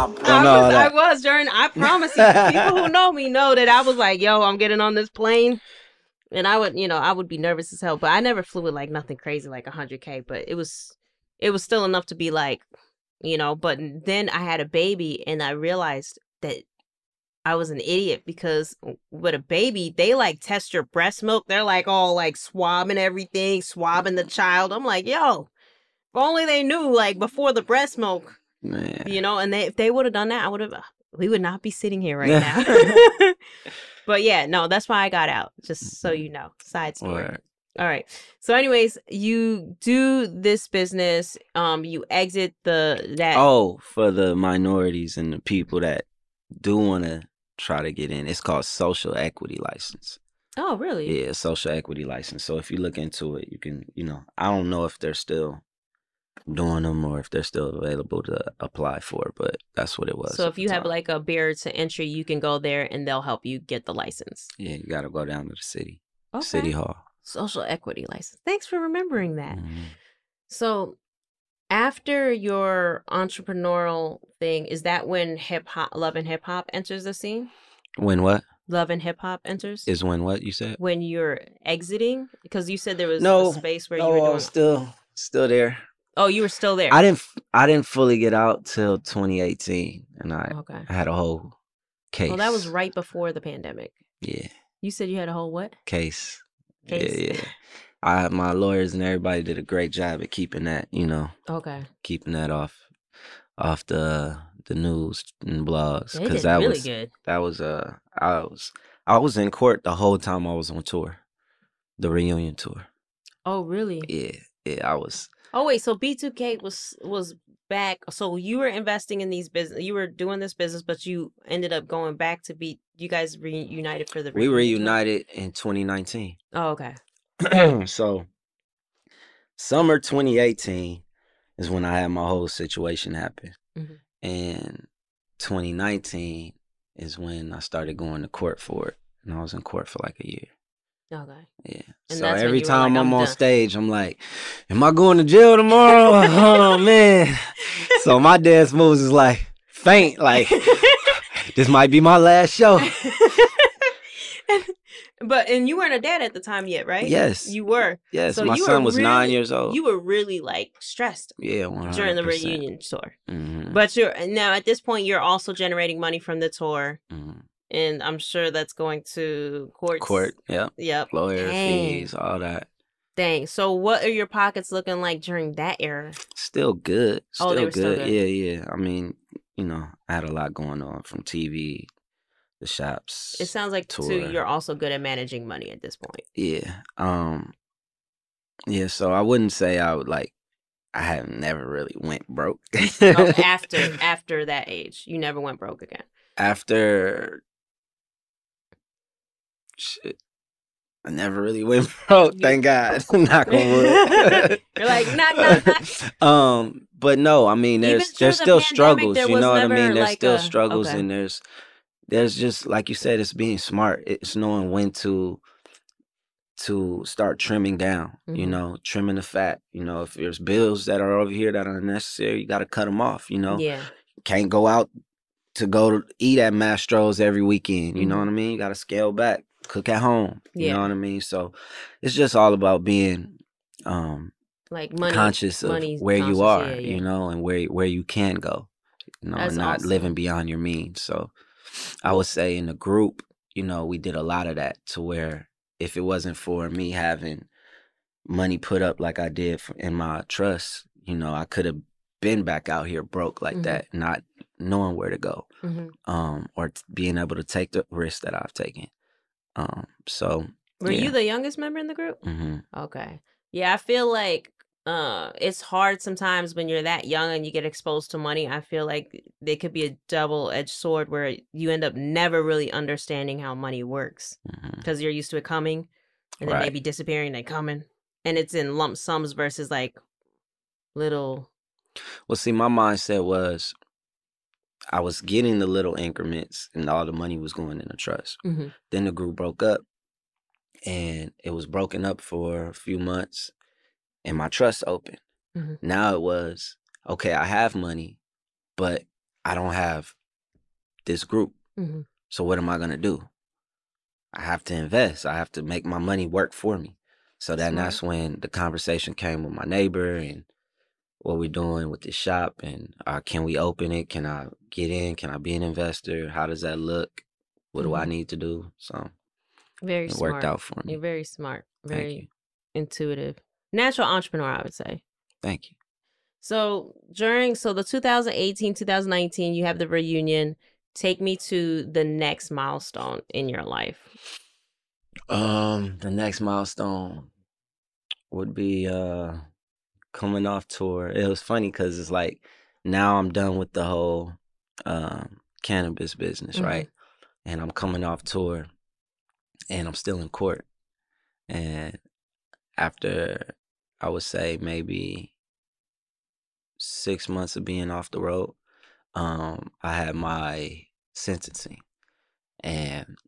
I was, I was during. I promise you, people who know me know that I was like, "Yo, I'm getting on this plane," and I would, you know, I would be nervous as hell. But I never flew with like nothing crazy, like 100k. But it was, it was still enough to be like, you know. But then I had a baby, and I realized that I was an idiot because with a baby, they like test your breast milk. They're like all like swabbing everything, swabbing the child. I'm like, yo, if only they knew like before the breast milk Man. you know and they if they would have done that i would have we would not be sitting here right now but yeah no that's why i got out just so you know side story Word. all right so anyways you do this business um you exit the that Oh, for the minorities and the people that do want to try to get in, it's called social equity license. oh really Yeah, social equity license. So if you look into it, you can, you know, I don't know if they're still doing them or if they're still available to apply for, but that's what it was. so if you have like a barrier to entry you can go there and they'll help you get the license yeah, you got to go down to the city, okay. city hall. social equity license thanks for remembering that Mhm. So After your entrepreneurial thing, is that when hip hop, love and hip hop enters the scene? When what Love and hip hop enters is when what you said? when you're exiting because you said there was No, a space where no, you were doing. still still there. Oh, you were still there. I didn't I didn't fully get out till 2018, and I Okay. I had a whole case. Well, that was right before the pandemic. yeah You said you had a whole what? case. Case. Yeah, yeah. I my lawyers and everybody did a great job at keeping that, you know, Okay. keeping that off off the the news and blogs because that really was good. that was uh I was I was in court the whole time I was on tour, the reunion tour. Oh, really? Yeah, yeah, I was. Oh, wait. So B2K was was back. So you were investing in these business. You were doing this business, but you ended up going back to be. You guys reunited for the. We reunited in 2019. Oh, okay. so summer 2018 is when I had my whole situation happen. Mhm. And 2019 is when I started going to court for it. And I was in court for like a year. Okay. Yeah. And so every time like, I'm, "I'm on stage, I'm like, Am I going to jail tomorrow? oh man. So my dance moves is like faint, like this might be my last show. But and you weren't a dad at the time yet, right? Yes. You were. Yes, So my son was nine years old. You were really like stressed Yeah, 100%. during the reunion tour. Mhm. But you're now at this point you're also generating money from the tour. Mhm. And I'm sure that's going to court. Court, yep. Yep. Lawyer Dang. fees, all that. Dang. So what are your pockets looking like during that era? Still good. Still Oh, they were good. still good. Yeah, yeah. I mean, you know, I had a lot going on from TV, the shops. It sounds like tour. too you're also good at managing money at this point. Yeah. Um Yeah, so I wouldn't say I would like I have never really went broke. Oh, after after that age, you never went broke again. After shit. I never really went broke, thank God. Knock on wood. You're like, knock, knock, knock. um, but no, I mean, there's there's the still pandemic, struggles. there You know what I mean? There's like, still a- struggles, okay. and there's there's just like you said, it's being smart. It's knowing when to to start trimming down. You Mhm. know, trimming the fat. You know, if there's bills that are over here that are unnecessary, you got to cut them off. You know, Yeah. can't go out to go to eat at Mastro's every weekend. You know Mhm. what I mean? You got to scale back, cook at home. You Yeah. know what I mean? So it's just all about being um Like money conscious of where conscious, you are, yeah, yeah. you know, and where where you can go. You know, That's and not awesome. living beyond your means. So I would say in the group, you know, we did a lot of that to where if it wasn't for me having money put up like I did in my trust, you know, I could have been back out here broke like Mhm. that, not knowing where to go, Mhm. um, or t- being able to take the risk that I've taken. Um, so Were yeah. you the youngest member in the group? hmm Okay. Yeah, I feel like uh it's hard sometimes when you're that young and you get exposed to money. I feel like there could be a double-edged sword where you end up never really understanding how money works because you're used to it coming and then Mm-hmm. Right. maybe disappearing and coming. And it's in lump sums versus like little Well, see, my mindset was I was getting the little increments and all the money was going in the trust. Mhm. Then the group broke up and it was broken up for a few months and my trust opened. Mhm. Now it was, okay, I have money, but I don't have this group. Mhm. So what am I going to do? I have to invest. I have to make my money work for me. So then that's when the conversation came with my neighbor and what we're doing with the shop and uh, can we open it? Can I get in? Can I be an investor? How does that look? What do I Mhm. need to do? So very it smart. worked out for me. You're very smart, very intuitive. Natural entrepreneur, I would say. Thank you. So during so the 2018 2019 you have the reunion. Take me to the next milestone in your life. Um, the next milestone would be uh coming off tour. It was funny because it's like now I'm done with the whole um cannabis business, Mhm. right? And I'm coming off tour and I'm still in court. And after I would say maybe six months of being off the road, um, I had my sentencing. And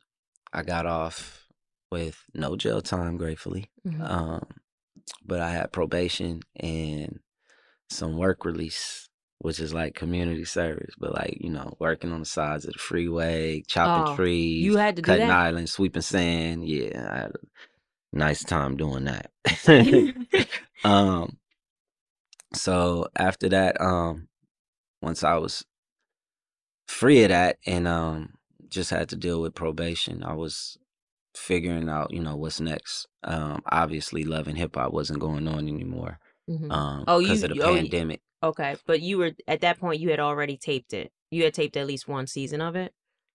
I got off with no jail time, gratefully. Mhm. Um, but I had probation and some work release, which is like community service, but like you know, working on the sides of the freeway, chopping Oh, trees, you had to do cutting that? islands, sweeping sand. Yeah, I had a nice time doing that. um, so after that, um, once I was free of that and um just had to deal with probation, I was figuring out, you know, what's next. Um, obviously, love and hip hop wasn't going on anymore. Mhm. Um, oh, because of the oh, pandemic. Okay, but you were at that point. You had already taped it. You had taped at least one season of it.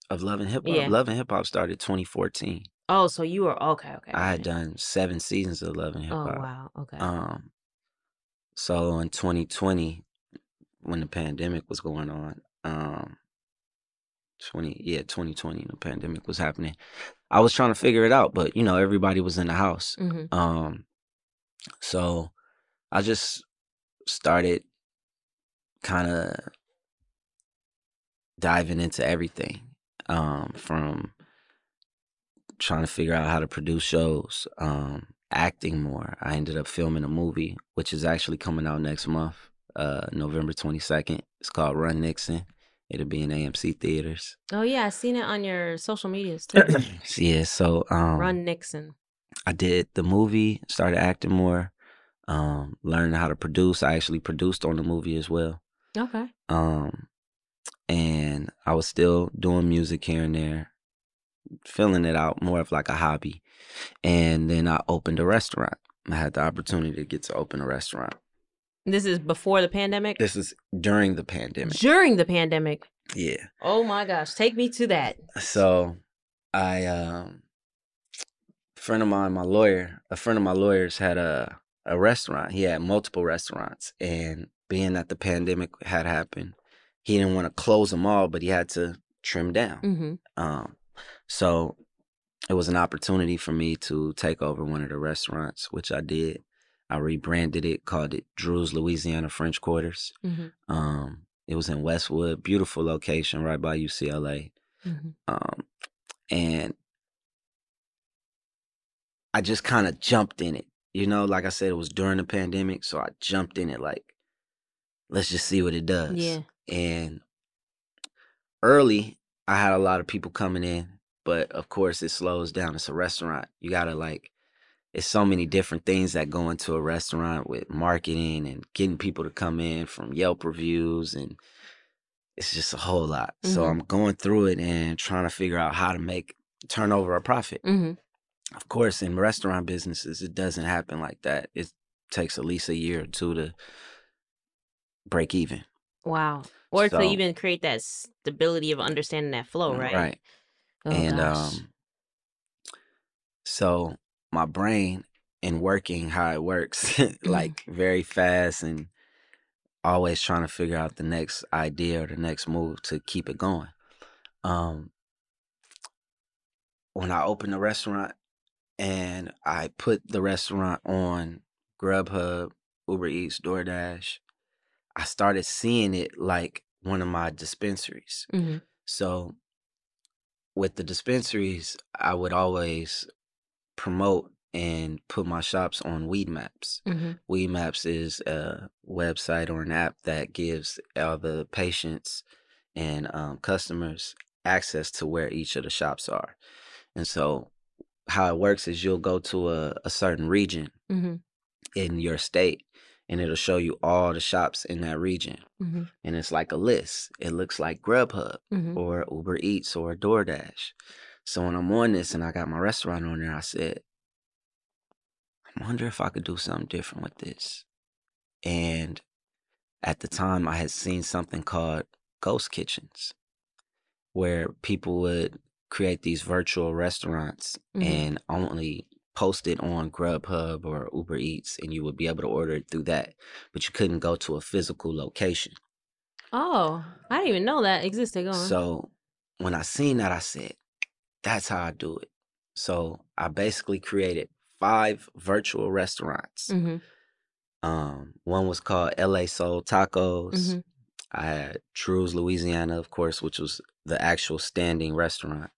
Of Love and Hip Hop. Yeah. Love and Hip Hop started 2014. Oh, so you were okay. Okay. I had done seven seasons of Love and Hip hop. Oh Hop. wow. Okay. Um, so in 2020, when the pandemic was going on, um, 20 yeah 2020, the pandemic was happening. I was trying to figure it out, but you know everybody was in the house. Mhm. Um, so I just started kind of diving into everything um, from trying to figure out how to produce shows, um, acting more. I ended up filming a movie, which is actually coming out next month, uh, November 22nd. It's called Run Nixon. It'll be in AMC theaters. oh yeah, I seen it on your social medias too. Yeah, so um, Run Nixon. I did the movie, started acting more, um, learned how to produce. I actually produced on the movie as well. Okay. Um, and I was still doing music here and there, filling it out more of like a hobby. And then I opened a restaurant. I had the opportunity to get to open a restaurant. This is before the pandemic. This is during the pandemic. During the pandemic. Yeah. Oh my gosh, take me to that. So I um friend of mine, my lawyer, a friend of my lawyer's had a a restaurant. He had multiple restaurants and being that the pandemic had happened, he didn't want to close them all, but he had to trim down. Mm-hmm. Um so it was an opportunity for me to take over one of the restaurants, which I did. I rebranded it, called it Dreux's Louisiana French Quarters. Mhm. Um, it was in Westwood, beautiful location right by UCLA. Mhm. Um, and I just kind of jumped in it. You know, like I said, it was during the pandemic, so I jumped in it like, let's just see what it does. Yeah. And early, I had a lot of people coming in, but of course, it slows down. It's a restaurant. You gotta like, it's so many different things that go into a restaurant with marketing and getting people to come in from Yelp reviews and it's just a whole lot. So Mhm. I'm going through it and trying to figure out how to make turnover a profit. Mm-hmm. Of course, in restaurant businesses, it doesn't happen like that. It takes at least a year or two to break even. Wow. Or So- to even create that stability of understanding that flow, right? Right. Oh, and gosh. um so my brain and working how it works like very fast and always trying to figure out the next idea or the next move to keep it going. Um when I opened the restaurant and I put the restaurant on Grubhub, Uber Eats, DoorDash, I started seeing it like one of my dispensaries. Mhm. So with the dispensaries, I would always promote and put my shops on Weedmaps. Mhm. Weedmaps is a website or an app that gives all the patients and um, customers access to where each of the shops are. And so, how it works is you'll go to a, a certain region Mhm. in your state, and it'll show you all the shops in that region. Mhm. And it's like a list. It looks like Grubhub Mhm. or Uber Eats or DoorDash. So when I'm on this and I got my restaurant on there, I said, I wonder if I could do something different with this. And at the time, I had seen something called ghost kitchens, where people would create these virtual restaurants Mhm. and only post it on Grubhub or Uber Eats, and you would be able to order it through that, but you couldn't go to a physical location. Oh, I didn't even know that existed. So when I seen that, I said, that's how I do it. So I basically created five virtual restaurants. Mhm. Um, one was called LA Soul Tacos. Mhm. I had Dreux's Louisiana, of course, which was the actual standing restaurant.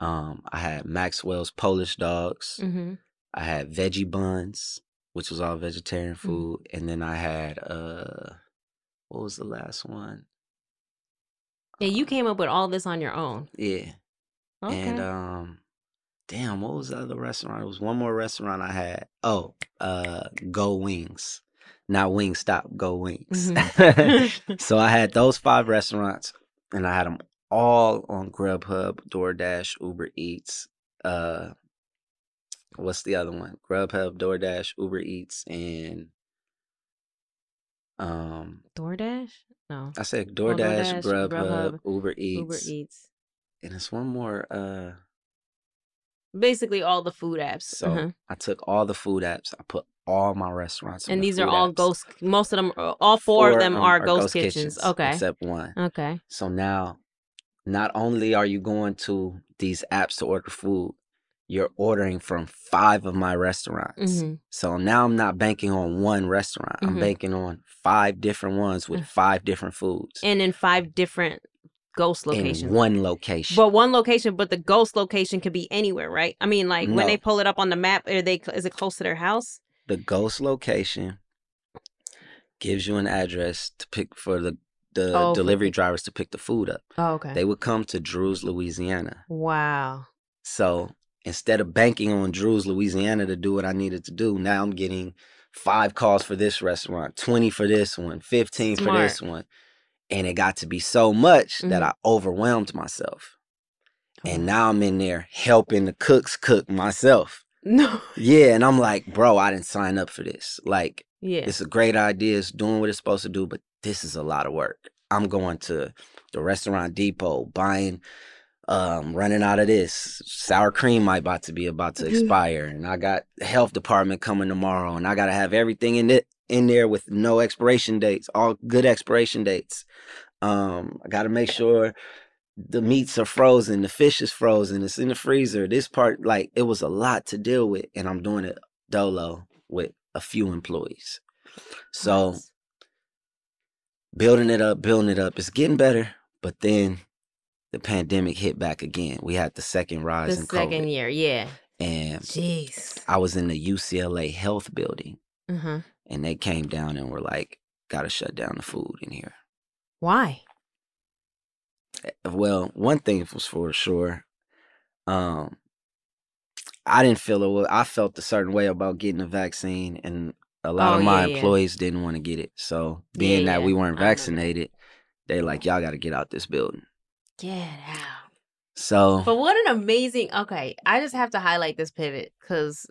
Um, I had Maxwell's Polish Dogs. Mhm. I had Veggie Buns, which was all vegetarian food, and then I had uh, what was the last one? Yeah, you came up with all this on your own. Yeah, Okay. and um, damn, what was the other restaurant? It was one more restaurant I had. Oh, uh, Go Wings, not Wing Stop, Go Wings. Mhm. so I had those five restaurants, and I had them all on Grubhub, DoorDash, Uber Eats. Uh, what's the other one? Grubhub, DoorDash, Uber Eats, and um, DoorDash? No. I said Oh, DoorDash, Grubhub, Grubhub, Uber Eats, Uber Eats. And it's one more. Uh, Basically, all the food apps. so Uh-huh. I took all the food apps. I put all my restaurants. And the these are all apps. ghost. Most of them, all four, of them um, are, ghost, kitchens. Okay. except one. Okay. So now, not only are you going to these apps to order food, you're ordering from five of my restaurants. Mhm. So now I'm not banking on one restaurant. I'm Mhm. banking on five different ones with five different foods And in five different ghost locations. in one location. But one location, but the ghost location could be anywhere, right? I mean, like when they pull it up on the map, are they is it close to their house? the ghost location gives you an address to pick for the the Oh, delivery drivers to pick the food up. Oh, okay. They would come to Dreux's, Louisiana. Wow. So instead of banking on Dreux's, Louisiana to do what I needed to do, now I'm getting five calls for this restaurant, 20 for this one, 15 for this one. And it got to be so much that Mhm. I overwhelmed myself. Oh. And now I'm in there helping the cooks cook myself. No. Yeah, and I'm like, bro, I didn't sign up for this. Like, Yeah. it's a great idea, it's doing what it's supposed to do, but this is a lot of work. I'm going to the restaurant depot, buying, um, running out of this. Sour cream might about to be about to expire, and I got health department coming tomorrow, and I gotta have everything in it in there with no expiration dates, all good expiration dates. Um, I gotta make sure the meats are frozen, the fish is frozen, it's in the freezer. This part, like, it was a lot to deal with, and I'm doing it dolo with a few employees. So building it up, building it up, it's getting better. But then the pandemic hit back again. We had the second The rise in second COVID, year, yeah. and Jeez. I was in the UCLA Health Building, Uh-huh. And they came down and were like, "Got to shut down the food in here." Why? well, one thing was for sure. Um, I didn't feel a wa- I felt a certain way about getting the vaccine, and a lot Oh, of my yeah, yeah. employees didn't want to get it. So, Yeah, being that yeah, we weren't vaccinated, they like y'all got to get out this building. Get out. So, But what an amazing. Okay, I just have to highlight this pivot because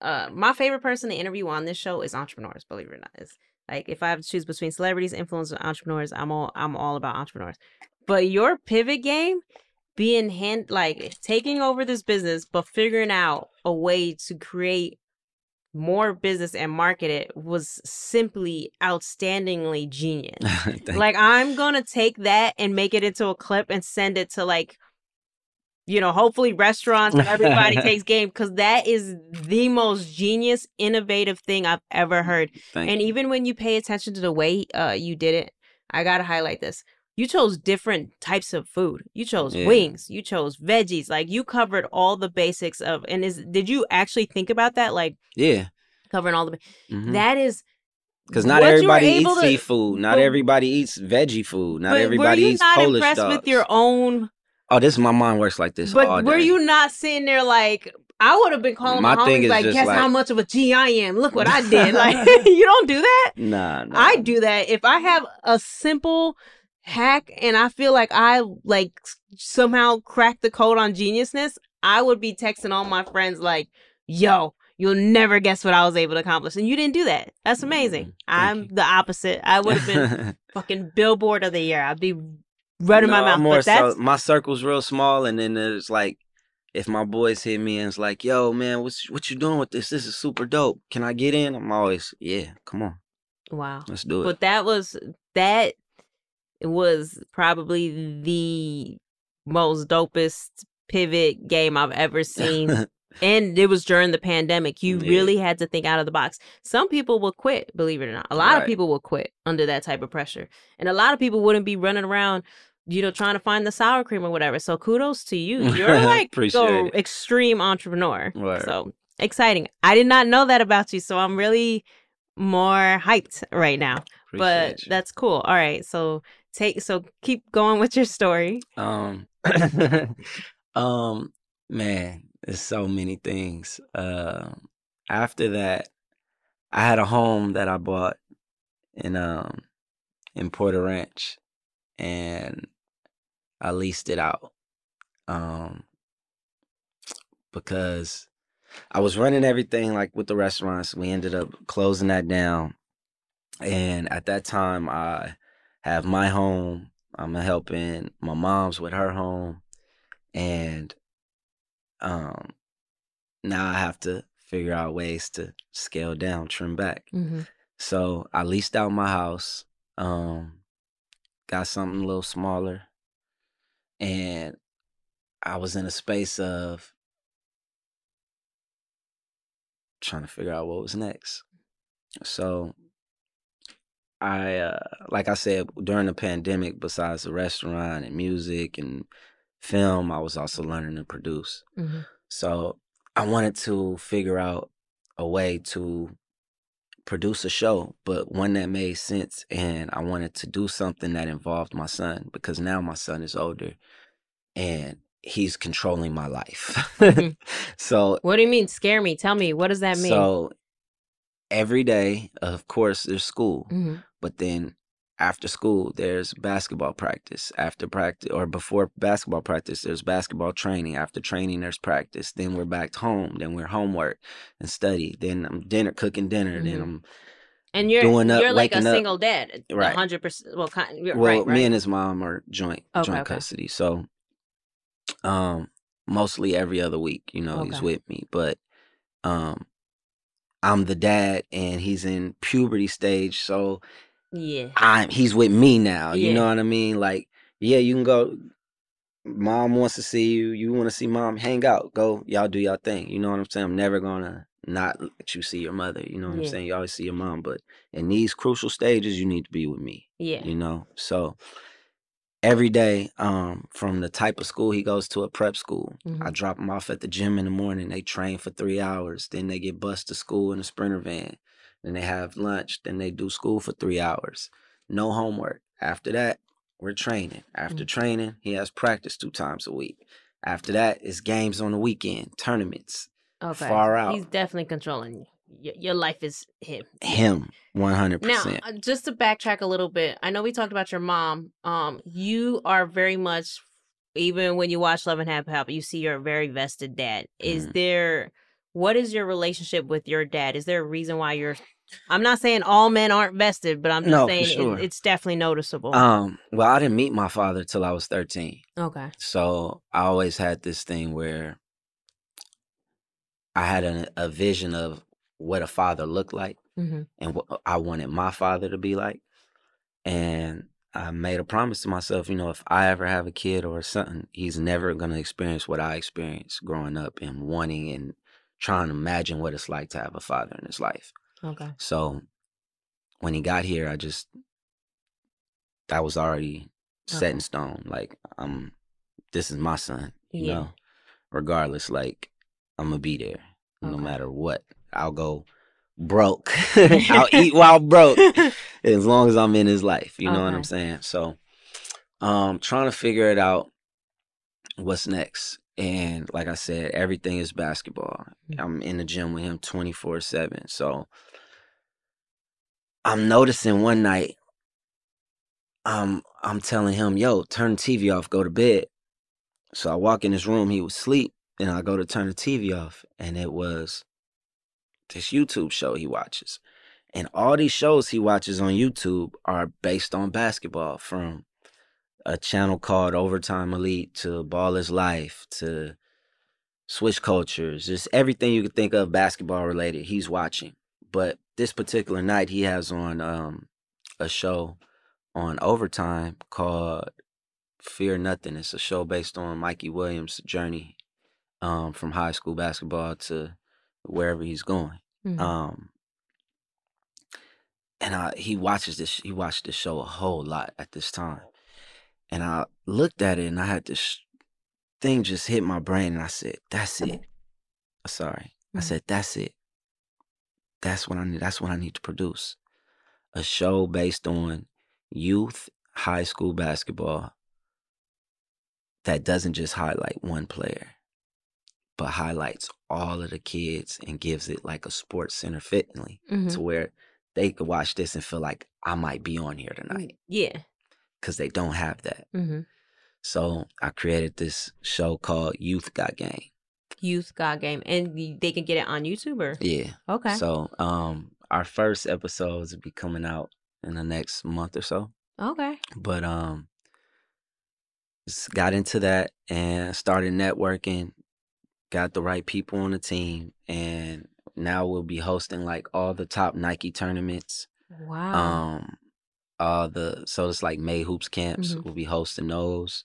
uh, my favorite person to interview on this show is entrepreneurs. Believe it or not, it's like if I have to choose between celebrities, influencers, and entrepreneurs, I'm all I'm all about entrepreneurs. But your pivot game, being hand like taking over this business, but figuring out a way to create more business and market it was simply outstandingly genius. Like I'm gonna take that and make it into a clip and send it to like, you know, hopefully restaurants everybody takes game because that is the most genius, innovative thing I've ever heard. Thank and even when you pay attention to the way uh you did it, I gotta highlight this. You chose different types of food. You chose Yeah. wings. You chose veggies. Like you covered all the basics of. And is did you actually think about that? Like yeah, covering all the. Mhm. That is because not what everybody eats to- seafood. Not but- everybody eats veggie food. Not everybody you eats not Polish impressed dogs. with your own oh, this my mind works like this But were you not sitting there like I would have been calling My my thing homies is like, guess like- how much of a G I am. Look what I did. Like you don't do that. Nah, nah. I do that. If I have a simple hack and I feel like I like somehow cracked the code on geniusness, I would be texting all my friends like, yo, you'll never guess what I was able to accomplish. And you didn't do that. That's amazing. Mm-hmm. I'm the opposite. I would have been fucking billboard of the year. I'd be running my mouth. More But that's so, my circle's real small, and then there's like, if my boys hit me and it's like, "Yo, man, what's what you doing with this? This is super dope. Can I get in?" I'm always, "Yeah, come on, wow. let's do it." But that was that was probably the most dopest pivot game I've ever seen. And it was during the pandemic. You Yeah. really had to think out of the box. Some people will quit, believe it or not. A lot of people will quit under that type of pressure. And a lot of people wouldn't be running around, you know, trying to find the sour cream or whatever. So kudos to you. You're like Appreciate it. extreme entrepreneur. Word. So exciting. I did not know that about you, so I'm really more hyped right now. but you. that's cool. All right, so take so keep going with your story. Um, um, man, there's so many things. Um, after that, I had a home that I bought in um in Porter Ranch, and I leased it out. Um, because I was running everything like with the restaurants. We ended up closing that down, and at that time, I have my home. I'm helping my mom's with her home, and um, now I have to figure out ways to scale down, trim back. Mm-hmm. So I leased out my house, um, got something a little smaller, and I was in a space of trying to figure out what was next. So I uh like I said during the pandemic besides the restaurant and music and film I was also learning to produce. Mm-hmm. So I wanted to figure out a way to produce a show, but one that made sense. And I wanted to do something that involved my son because now my son is older and he's controlling my life. so, What do you mean? Scare me. Tell me. What does that mean? so every day, of course, there's school, Mhm. but then after school, there's basketball practice. After practice or before basketball practice, there's basketball training. After training, there's practice. Then we're back home. Then we're homework and study. Then I'm dinner cooking dinner. Then Mhm. I'm and you're doing up, you're like a up. single dad, Right. hundred percent. Well, kind, well, right, right. me and his mom are joint Okay, joint okay. custody. So, um, mostly every other week, you know, he's with me. But, um, I'm the dad, and he's in puberty stage, so yeah. I'm he's with me now. You Yeah. know what I mean? Like, yeah, you can go. Mom wants to see you. You want to see mom? Hang out. Go. Y'all do y'all thing. You know what I'm saying? I'm never gonna not let you see your mother. You know what Yeah. I'm saying? You always see your mom, but in these crucial stages, you need to be with me. Yeah. You know. So every day, um, from the type of school he goes to, a prep school, I Mhm. drop him off at the gym in the morning. They train for three hours. Then they get bused to school in a sprinter van. Then they have lunch. Then they do school for three hours. No homework. After that, we're training. After Mm. training, he has practice two times a week. After that, it's games on the weekend, tournaments. Okay. Far out. He's definitely controlling you. Your, your life is him. Him, one hundred percent. Now, just to backtrack a little bit, I know we talked about your mom. Um, you are very much, even when you watch Love and Hip Hop, you see you're a very vested dad. Is Mhm. there, what is your relationship with your dad? Is there a reason why you're? I'm not saying all men aren't vested, but I'm just No, saying it- it's definitely noticeable. Um, well, I didn't meet my father till I was thirteen. okay. So I always had this thing where I had a, a vision of what a father looked like hmm and what I wanted my father to be like. And I made a promise to myself, you know, if I ever have a kid or something, he's never going to experience what I experienced growing up and wanting and trying to imagine what it's like to have a father in his life. Okay. So when he got here, I just that was already set in stone. Like um, this is my son. You Yeah. know, regardless, like I'm gonna be there no matter what. I'll go broke. I'll eat while broke as long as I'm in his life. You know what I'm saying? So, um, trying to figure it out. What's next? And like I said, everything is basketball. Mm. I'm in the gym with him 24 seven. So I'm noticing one night. I'm, I'm telling him, "Yo, turn the TV off, go to bed." So I walk in his room, he was asleep, and I go to turn the TV off, and it was this YouTube show he watches. And all these shows he watches on YouTube are based on basketball from a channel called Overtime Elite to Ball is Life to Switch Cultures, just everything you could think of basketball related, he's watching. But this particular night, he has on um, a show on Overtime called Fear Nothing. It's a show based on Mikey Williams' journey um, from high school basketball to wherever he's going. Mhm. Um, and I, he watches this. He watched this show a whole lot at this time, and I looked at it, and I had this thing just hit my brain, and I said, "That's it." Mm-hmm. Sorry, I mm-hmm. said, "That's it. That's what I need. That's what I need to produce. A show based on youth high school basketball that doesn't just highlight one player, but highlights all of the kids and gives it like a sports center fittingly Mhm. to where they could watch this and feel like I might be on here tonight mm, Yeah. Because they don't have that. Mm-hmm. So I created this show called Youth Got Game. Youth Got Game, and they can get it on YouTube or Yeah. Okay. So um our first episodes will be coming out in the next month or so. okay. But um got into that and started networking, got the right people on the team, and now we'll be hosting like all the top Nike tournaments. Wow. Um all the so it's like May Hoops camps. Mhm. We'll be hosting those.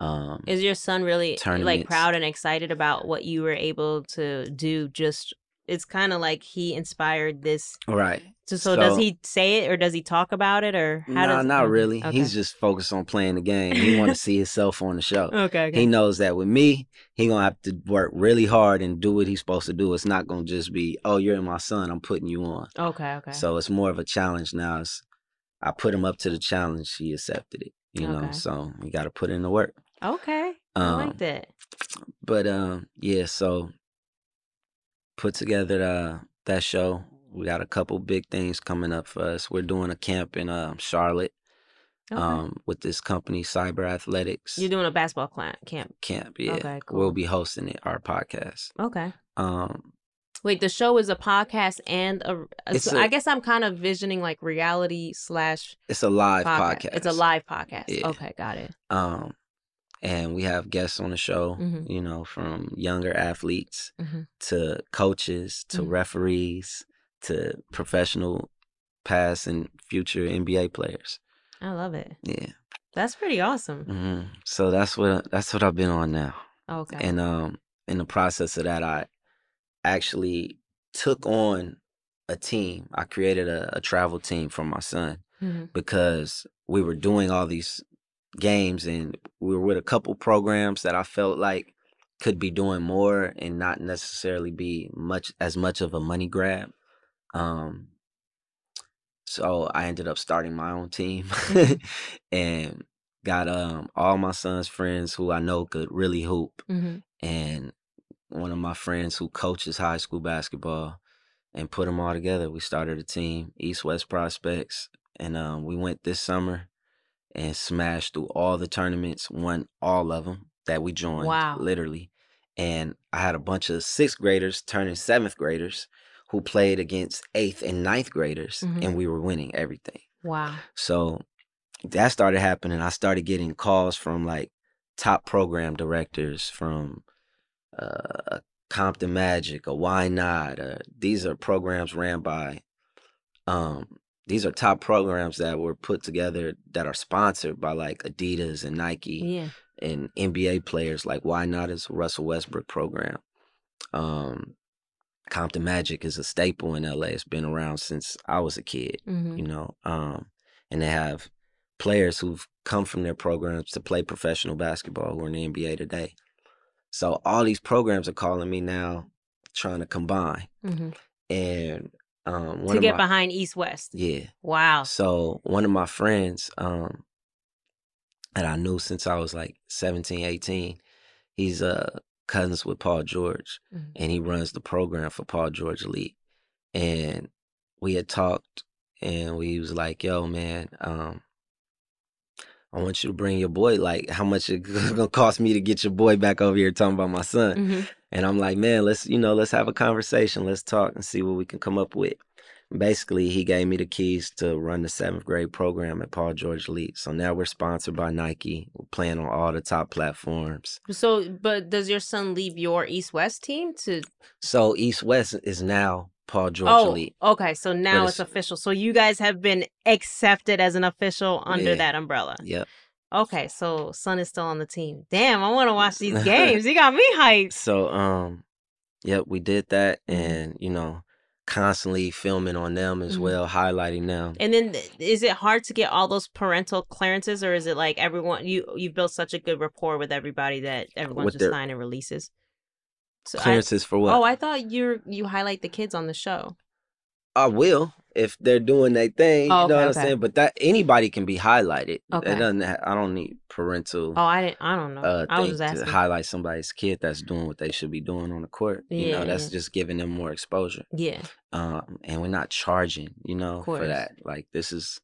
Um Is your son really like proud and excited about what you were able to do? Just it's kind of like he inspired this. right. So, so, does he say it or does he talk about it or how nah, does? not okay, really. Okay. He's just focused on playing the game. He want to see himself on the show. Okay, okay. He knows that with me, he gonna have to work really hard and do what he's supposed to do. It's not gonna just be, oh, you're in my son. I'm putting you on. okay. Okay. So it's more of a challenge now. It's, I put him up to the challenge. He accepted it. You know, so you got to put in the work. okay. I Um, like that. But um, yeah. So put together uh, that show. We got a couple big things coming up for us. We're doing a camp in um, Charlotte Okay. um, with this company, Cyber Athletics You're doing a basketball camp. Camp. Yeah, Okay, we'll be hosting it. Our podcast. Okay. Um, Wait, the show is a podcast and a. So a- I guess I'm kind of visioning like reality slash. it's a live podca- podcast. It's a live podcast. Yeah. Okay, got it. Um, and we have guests on the show. Mhm. You know, from younger athletes Mhm. to coaches to Mhm. referees to professional past and future NBA players. I love it. Yeah. That's pretty awesome. hmm So that's what that's what I've been on now. Okay. And um, in the process of that, I actually took on a team. I created a, a travel team for my son Mhm. because we were doing all these games and we were with a couple programs that I felt like could be doing more and not necessarily be much as much of a money grab. Um so I ended up starting my own team and got um all my son's friends who I know could really hoop Mhm. and one of my friends who coaches high school basketball and put them all together. We started a team, East West Prospects, and um, we went this summer and smashed through all the tournaments, won all of them that we joined, Wow. literally. And I had a bunch of sixth graders turning seventh graders who played against eighth and ninth graders, Mhm. and we were winning everything. Wow. So that started happening. I started getting calls from like top program directors from uh, Compton Magic, a Why Not. Uh, these are programs ran by. Um, these are top programs that were put together that are sponsored by like Adidas and Nike Yeah. and NBA players. Like Why Not is a Russell Westbrook program. Um, Compton Magic is a staple in LA. It's been around since I was a kid. Mhm. You know, um, and they have players who've come from their programs to play professional basketball who are in the NBA today. So all these programs are calling me now, trying to combine. Mhm. And um, one To get my- behind East West. yeah. Wow. So one of my friends um that I knew since I was like 17, 18, he's uh cousins with Paul George Mhm. and he runs the program for Paul George Elite. And we had talked and we was like, yo, man, um, I want you to bring your boy. Like, how much it gonna cost me to get your boy back over here talking about my son? Mhm. And I'm like, man, let's you know, let's have a conversation. Let's talk and see what we can come up with. Basically, he gave me the keys to run the seventh grade program at Paul George Elite. So now we're sponsored by Nike. We're playing on all the top platforms. So, but does your son leave your East West team to? So East West is now Paul George oh, Elite. okay. So now But it's, official. So you guys have been accepted as an official under Yeah. that umbrella. Yep. Okay, so son is still on the team. Damn, I want to watch these games. You got me hyped. So um yep, we did that Mm-hmm. and you know, constantly filming on them as Mhm. well, highlighting them. And then, is it hard to get all those parental clearances, or is it like everyone you you've built such a good rapport with everybody that everyone With just their- sign and releases? So I- Clearances for what? Oh, I thought you're you highlight the kids on the show. I will if they're doing their thing. Oh, you know okay, what I'm okay. saying? But that anybody can be highlighted. Okay. It doesn't. Ha- I don't need parental. Oh, I didn't. I don't know. Uh, I was just to highlight somebody's kid that's doing what they should be doing on the court. You know, Yeah, that's yeah. just giving them more exposure. Yeah. Um, and we're not charging, you know, for that. Like this is,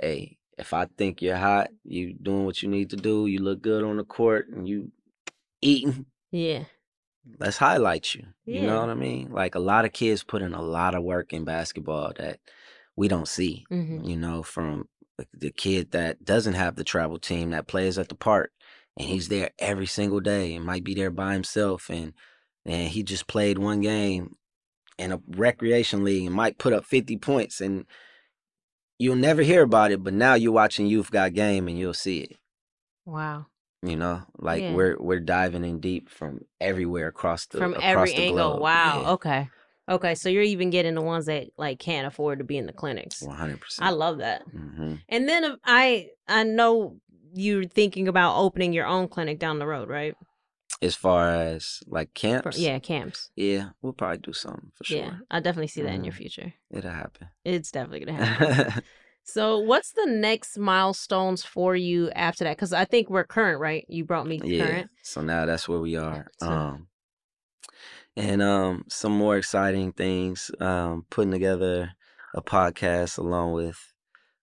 hey, if I think you're hot, you doing what you need to do, you look good on the court, and you eating, Yeah. Let's highlight you. You know what I mean? Like a lot of kids put in a lot of work in basketball that we don't see. Mhm. You know, from the- the kid that doesn't have the travel team that plays at the park and he's there every single day and might be there by himself and and he just played one game in a recreation league and might put up 50 points and you'll never hear about it but now you're watching youth got game and you'll see it Wow. You know like Yeah. we're we're diving in deep from everywhere across the From across every the angle. globe. Wow. Yeah, Okay. Okay. So you're even getting the ones that like can't afford to be in the clinics. 100% I love that. hmm And then I I know you're thinking about opening your own clinic down the road, right? as far as like camps yeah, camps. yeah we'll probably do something for sure Yeah, I definitely see that in your Mhm. future. it'll happen It's definitely gonna happen. So, what's the next milestones for you after that? Because I think we're current, right? You brought me yeah current. so now that's where we are um and um some more exciting things um putting together a podcast along with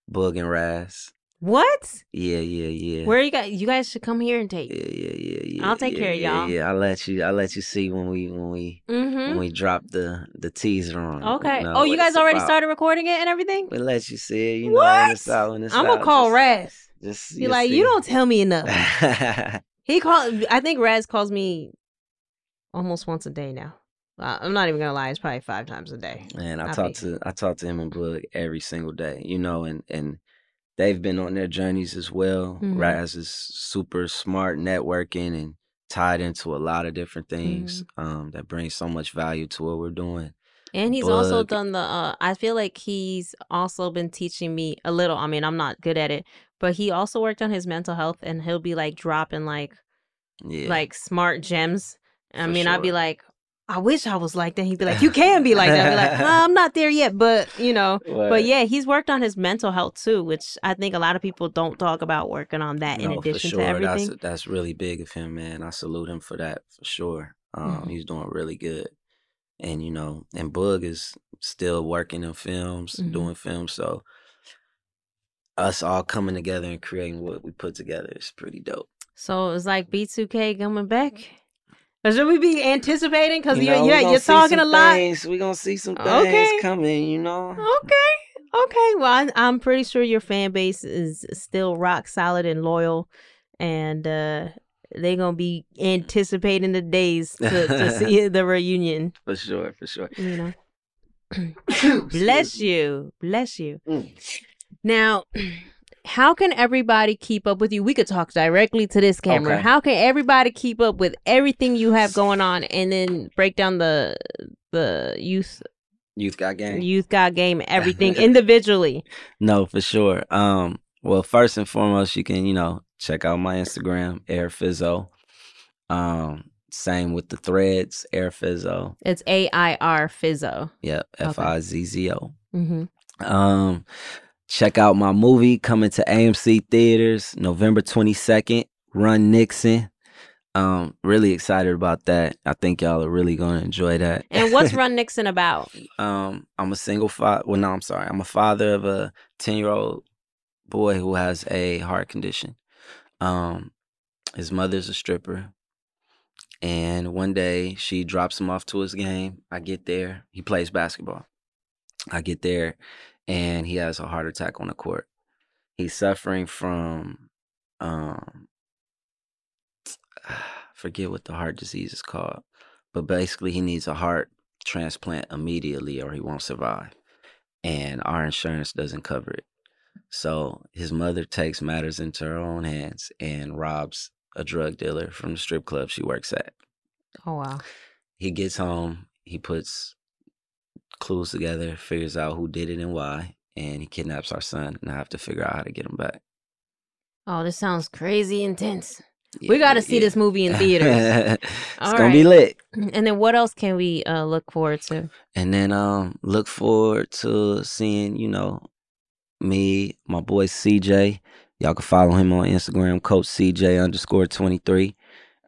Bug and Raz What? yeah yeah yeah Where you guys? You guys should come here and take. yeah yeah yeah yeah I'll take yeah, care of y'all. yeah I'll let you I'll let you see when we when we Mhm. when we drop the the teaser on Okay. you know, oh, you guys already about. started recording it and everything. We'll let you see it, you know, when it's out, when it's I'm gonna call Raz. Just Be like, see. you don't tell me enough. he called. I think Raz calls me almost once a day now. Uh, I'm not even gonna lie. It's probably five times a day. And I I talk be- to I talk to him and Bug every single day, you know, and and they've been on their journeys as well. Mhm. Raz is super smart networking and tied into a lot of different things Mm-hmm. um, that bring so much value to what we're doing. And he's also done the. Uh, I feel like he's also been teaching me a little. I mean, I'm not good at it, but he also worked on his mental health, and he'll be like dropping like yeah. like smart gems. I For mean, I'd be like, I wish I was like that. He'd be like, you can be like that. I'd be like, "Uh, I'm not there yet, but you know. But yeah, he's worked on his mental health too, which I think a lot of people don't talk about working on that in No, for addition sure. to everything. That's that's really big of him, man. I salute him for that for sure. Um, Mhm. He's doing really good, and you know, and Bug is still working in films, Mhm. doing films. So us all coming together and creating what we put together is pretty dope. So it's like B2K coming back. Should we be anticipating? Because You know, yeah, you're talking a lot. Things, we gonna see some things Okay. coming. You know. Okay. Okay. Well, I, I'm pretty sure your fan base is still rock solid and loyal, and uh, they're gonna be anticipating the days to, to see the reunion. For sure, for sure. You know. Bless you. Bless you. Mm. Now, how can everybody keep up with you? We could talk directly to this camera. Okay. How can everybody keep up with everything you have going on and then break down the the youth Youth got game. youth got game everything individually? No, for sure. Um, well, first and foremost, you can, you know, check out my Instagram, Air Fizzo. Um, same with the threads, Air Fizzo. It's A I R Fizzo. Yep, F I Z Z O. Mm-hmm. Um, check out my movie coming to AMC theaters November twenty second. Run Nixon. Um, really excited about that. I think y'all are really gonna enjoy that. And what's Run Nixon about? Um, I'm a single father. Well, no, I'm sorry. I'm a father of a 10 year old boy who has a heart condition. Um, his mother's a stripper. And one day she drops him off to his game. I get there. He plays basketball. I get there and he has a heart attack on the court. He's suffering from, um, forget what the heart disease is called, but basically he needs a heart transplant immediately or he won't survive. And our insurance doesn't cover it. So his mother takes matters into her own hands and robs a drug dealer from the strip club she works at. Oh wow. He gets home, he puts clues together, figures out who did it and why, and he kidnaps our son and I have to figure out how to get him back. Oh, this sounds crazy intense. we got to see this movie in theaters. it's All gonna be lit. And then what else can we uh, look forward to? And then um look forward to seeing, you know, me, my boy CJ. Y'all can follow him on Instagram, Coach CJ underscore twenty three.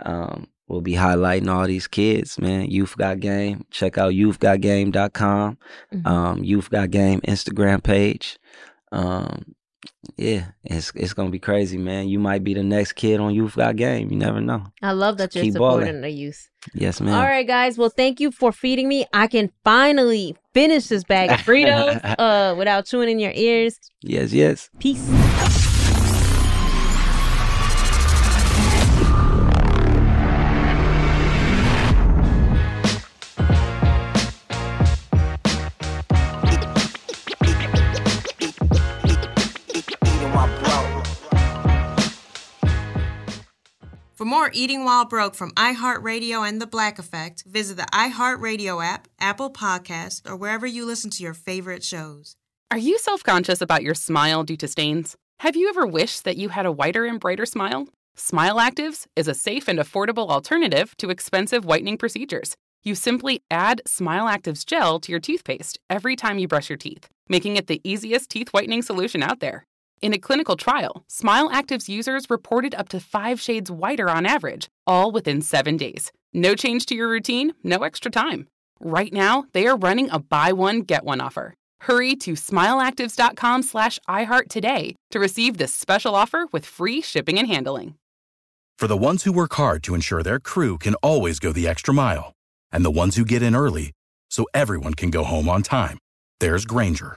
Um, we'll be highlighting all these kids, man. Youth Got Game. Check out youthgotgame.com. Mhm. Um, Youth Got Game Instagram page. Um, yeah, it's it's gonna be crazy, man. You might be the next kid on Youth Got Game. You never know. I love that you're Keep supporting balling. the youth. Yes, ma'am. All right, guys. Well, thank you for feeding me. I can finally finish this bag of Fritos uh, without chewing in your ears. Yes, yes. Peace. For more Eating While Broke from iHeartRadio and The Black Effect, visit the iHeartRadio app, Apple Podcasts, or wherever you listen to your favorite shows. Are you self conscious about your smile due to stains? Have you ever wished that you had a whiter and brighter smile? Smile Actives is a safe and affordable alternative to expensive whitening procedures. You simply add Smile Actives gel to your toothpaste every time you brush your teeth, making it the easiest teeth whitening solution out there. In a clinical trial, Smile Actives users reported up to five shades whiter on average, all within seven days. No change to your routine, no extra time. Right now, they are running a buy one, get one offer. Hurry to smileactives.com slash iHeart today to receive this special offer with free shipping and handling. For the ones who work hard to ensure their crew can always go the extra mile, and the ones who get in early so everyone can go home on time, there's Grainger,